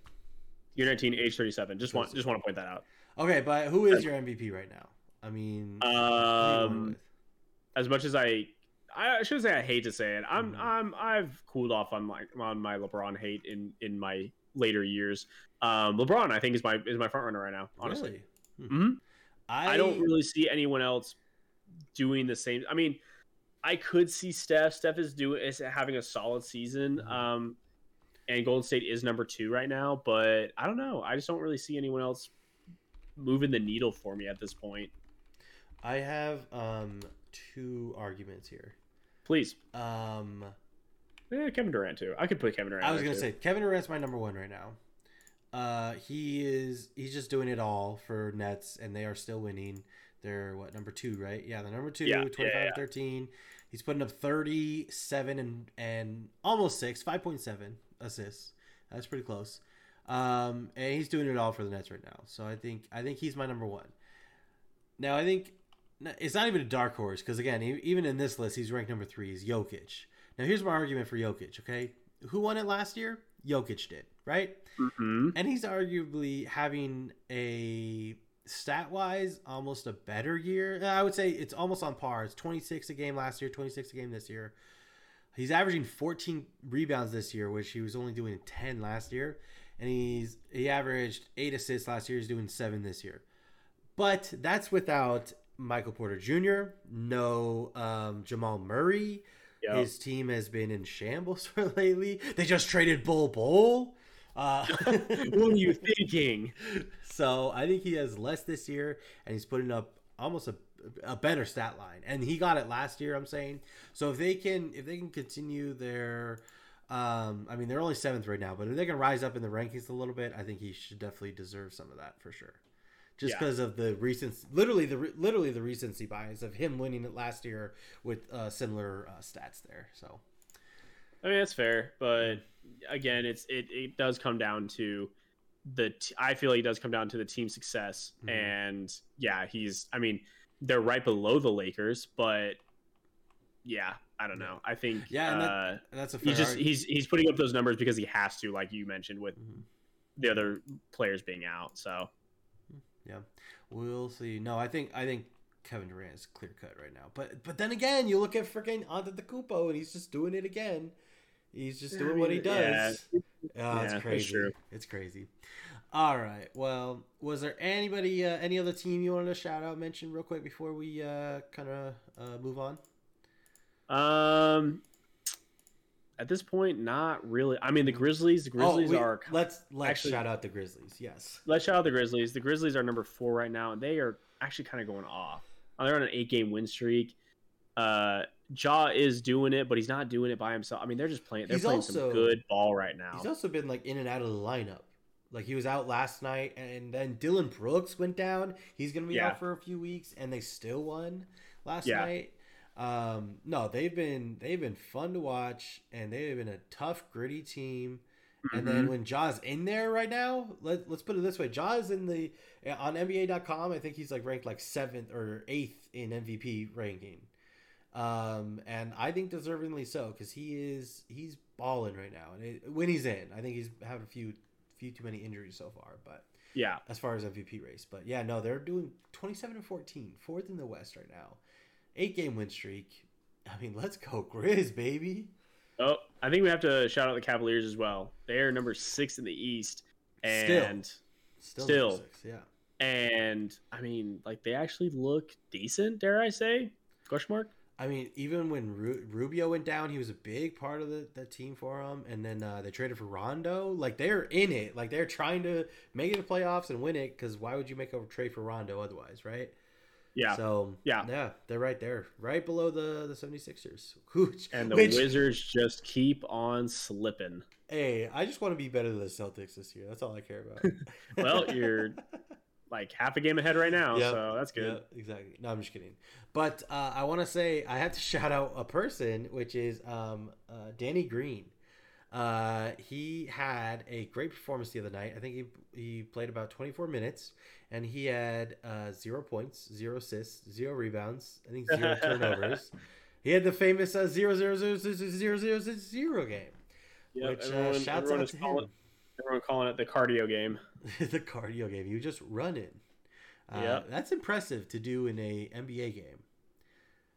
Speaker 1: You're 19, age 37. Just want just want to point that out.
Speaker 2: Okay, but who is your MVP right now? I mean,
Speaker 1: um, as much as I I should say I hate to say it. I'm mm-hmm. I'm I've cooled off on my on my LeBron hate in in my later years. Um, LeBron I think is my is my front runner right now. Honestly, really? hmm I... I don't really see anyone else doing the same. I mean, I could see Steph. Steph is doing is having a solid season. Mm-hmm. Um, and Golden State is number two right now, but I don't know. I just don't really see anyone else moving the needle for me at this point.
Speaker 2: I have um two arguments here.
Speaker 1: Please.
Speaker 2: Um,
Speaker 1: eh, Kevin Durant too. I could put Kevin Durant.
Speaker 2: I was gonna too. say Kevin Durant's my number one right now. Uh, he is. He's just doing it all for Nets, and they are still winning. They're what number two, right? Yeah, the number two, yeah, 25 yeah, yeah. 13. He's putting up 37 and and almost six, 5.7 assists. That's pretty close. Um, and he's doing it all for the Nets right now. So I think I think he's my number one. Now I think it's not even a dark horse because again, even in this list, he's ranked number three. Is Jokic. Now here's my argument for Jokic. Okay, who won it last year? Jokic did, right?
Speaker 1: Mm-hmm.
Speaker 2: And he's arguably having a stat wise almost a better year. I would say it's almost on par. It's 26 a game last year, 26 a game this year. He's averaging 14 rebounds this year, which he was only doing 10 last year. And he's he averaged eight assists last year. He's doing seven this year. But that's without Michael Porter Jr., no um, Jamal Murray. Yep. His team has been in shambles for lately. They just traded Bol Bol. Uh,
Speaker 1: what are you thinking?
Speaker 2: So I think he has less this year, and he's putting up almost a, a better stat line. And he got it last year. I'm saying. So if they can, if they can continue their, um, I mean, they're only seventh right now, but if they can rise up in the rankings a little bit, I think he should definitely deserve some of that for sure just because yeah. of the recent, literally the literally the recency bias of him winning it last year with uh, similar uh, stats there. So,
Speaker 1: I mean that's fair, but again, it's it it does come down to the. T- I feel like it does come down to the team success, mm-hmm. and yeah, he's. I mean, they're right below the Lakers, but yeah, I don't know. I think
Speaker 2: Yeah, and that-
Speaker 1: uh,
Speaker 2: That's a
Speaker 1: he
Speaker 2: fair
Speaker 1: just
Speaker 2: arg-
Speaker 1: he's he's putting up those numbers because he has to, like you mentioned, with
Speaker 2: Mhm.
Speaker 1: the other players being out. So
Speaker 2: Yeah, we'll see. No, I think I think Kevin Durant is clear cut right now. But but then again, you look at freaking Antetokounmpo, and he's just doing it again. He's just doing
Speaker 1: I
Speaker 2: what he does.
Speaker 1: yeah.
Speaker 2: Oh,
Speaker 1: Yeah,
Speaker 2: it's crazy. It's crazy. All right. Well, was there anybody, uh, any other team you wanted to shout out, mention real quick before we uh, kind of uh, move on?
Speaker 1: um, at this point, not really. I mean, the Grizzlies. The Grizzlies
Speaker 2: Oh, we-
Speaker 1: are.
Speaker 2: Let's let's
Speaker 1: actually-
Speaker 2: shout out the Grizzlies. Yes.
Speaker 1: Let's shout out the Grizzlies. The Grizzlies are number four right now, and they are actually kind of going off. Uh, They're on an eight-game win streak. Uh, Ja is doing it, but he's not doing it by himself. I mean, they're just playing. They're
Speaker 2: He's
Speaker 1: playing
Speaker 2: also-
Speaker 1: some good ball right now.
Speaker 2: He's also been like in and out of the lineup. Like he was out last night, and then Dillon Brooks went down. He's gonna be
Speaker 1: Yeah.
Speaker 2: out for a few weeks, and they still won last
Speaker 1: Yeah.
Speaker 2: night. Um, no, they've been they've been fun to watch, and they've been a tough, gritty team. And then
Speaker 1: Mhm.
Speaker 2: when Ja's in there right now, let, let's put it this way: Ja's in the on NBA.com. I think he's like ranked like seventh or eighth in MVP ranking, um, and I think deservingly so because he is he's balling right now. And it, when he's in, I think he's having a few few too many injuries so far, but
Speaker 1: yeah,
Speaker 2: as far as MVP race, but yeah, no, they're doing twenty seven and 14, fourth in the West right now, eight game win streak. I mean, let's go Grizz, baby.
Speaker 1: Oh, I think we have to shout out the Cavaliers as well. They are number six in the East, and
Speaker 2: Still,
Speaker 1: Still.
Speaker 2: number six, yeah.
Speaker 1: and I mean, like they actually look decent. Dare I say? Question mark.
Speaker 2: I mean, even when Ru- Rubio went down, he was a big part of the, the team for him. And then uh, they traded for Rondo. Like they're in it. Like they're trying to make it to playoffs and win it. Because why would you make a trade for Rondo otherwise, right?
Speaker 1: Yeah,
Speaker 2: So
Speaker 1: Yeah.
Speaker 2: yeah, they're right there, right below the the 76ers. Which,
Speaker 1: and the
Speaker 2: which,
Speaker 1: Wizards just keep on slipping.
Speaker 2: Hey, I just want to be better than the Celtics this year. That's all I care about.
Speaker 1: Well, you're like half a game ahead right now,
Speaker 2: Yep.
Speaker 1: so that's good.
Speaker 2: Yeah, exactly. No, I'm just kidding. But uh, I want to say I have to shout out a person, which is um, uh, Danny Green. Uh, he had a great performance the other night. I think he he played about 24 minutes, and he had uh, zero points, zero assists, zero rebounds, I think zero turnovers. He had the famous uh, zero zero zero zero zero zero zero game.
Speaker 1: Yep,
Speaker 2: which uh,
Speaker 1: everyone,
Speaker 2: uh,
Speaker 1: shouts
Speaker 2: out to him.
Speaker 1: Everyone calling it the cardio game.
Speaker 2: the cardio game. You just run it. Uh,
Speaker 1: yeah,
Speaker 2: that's impressive to do in a NBA game.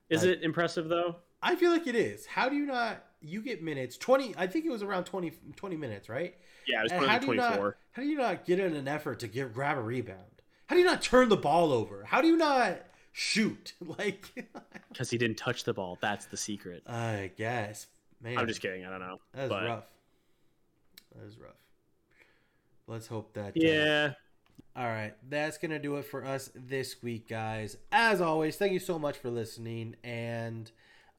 Speaker 1: Is it impressive though?
Speaker 2: I feel like it is. How do you not? You get minutes twenty. I think it was around 20, 20 minutes, right?
Speaker 1: Yeah, it was
Speaker 2: how 24. Do you not, how do you not get in an effort to get grab a rebound? How do you not turn the ball over? How do you not shoot? Like,
Speaker 1: Because he didn't touch the ball. That's the secret.
Speaker 2: I guess, man.
Speaker 1: I'm just kidding. I don't know.
Speaker 2: That was
Speaker 1: but
Speaker 2: rough. That was rough. Let's hope that. uh,
Speaker 1: yeah,
Speaker 2: All right, that's gonna do it for us this week, guys. As always, thank you so much for listening, and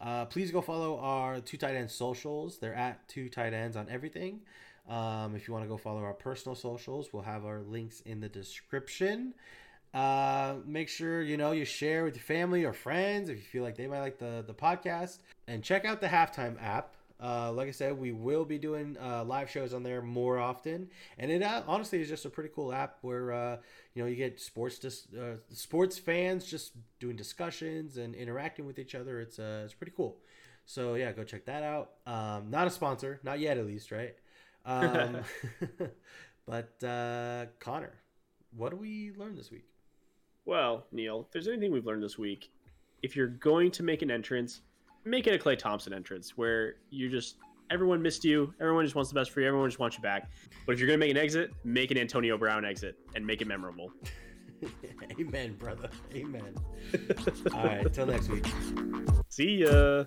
Speaker 2: uh, please go follow our two tight ends socials. They're at two tight ends on everything. Um, if you want to go follow our personal socials, we'll have our links in the description. Uh, make sure you know you share with your family or friends if you feel like they might like the the podcast, and check out the halftime app. Uh, like I said, we will be doing uh, live shows on there more often, and it uh, honestly is just a pretty cool app where uh, you know you get sports dis- uh, sports fans just doing discussions and interacting with each other. It's uh, it's pretty cool. So yeah, go check that out. Um, not a sponsor, not yet at least, right? Um, but uh, Connor, what do we learn this week?
Speaker 1: Well, Neil, if there's anything we've learned this week, if you're going to make an entrance, make it a Klay Thompson entrance where you just everyone missed you, everyone just wants the best for you, everyone just wants you back. But if you're gonna make an exit, make an Antonio Brown exit and make it memorable.
Speaker 2: Amen, brother. Amen. All right, till next week.
Speaker 1: See ya.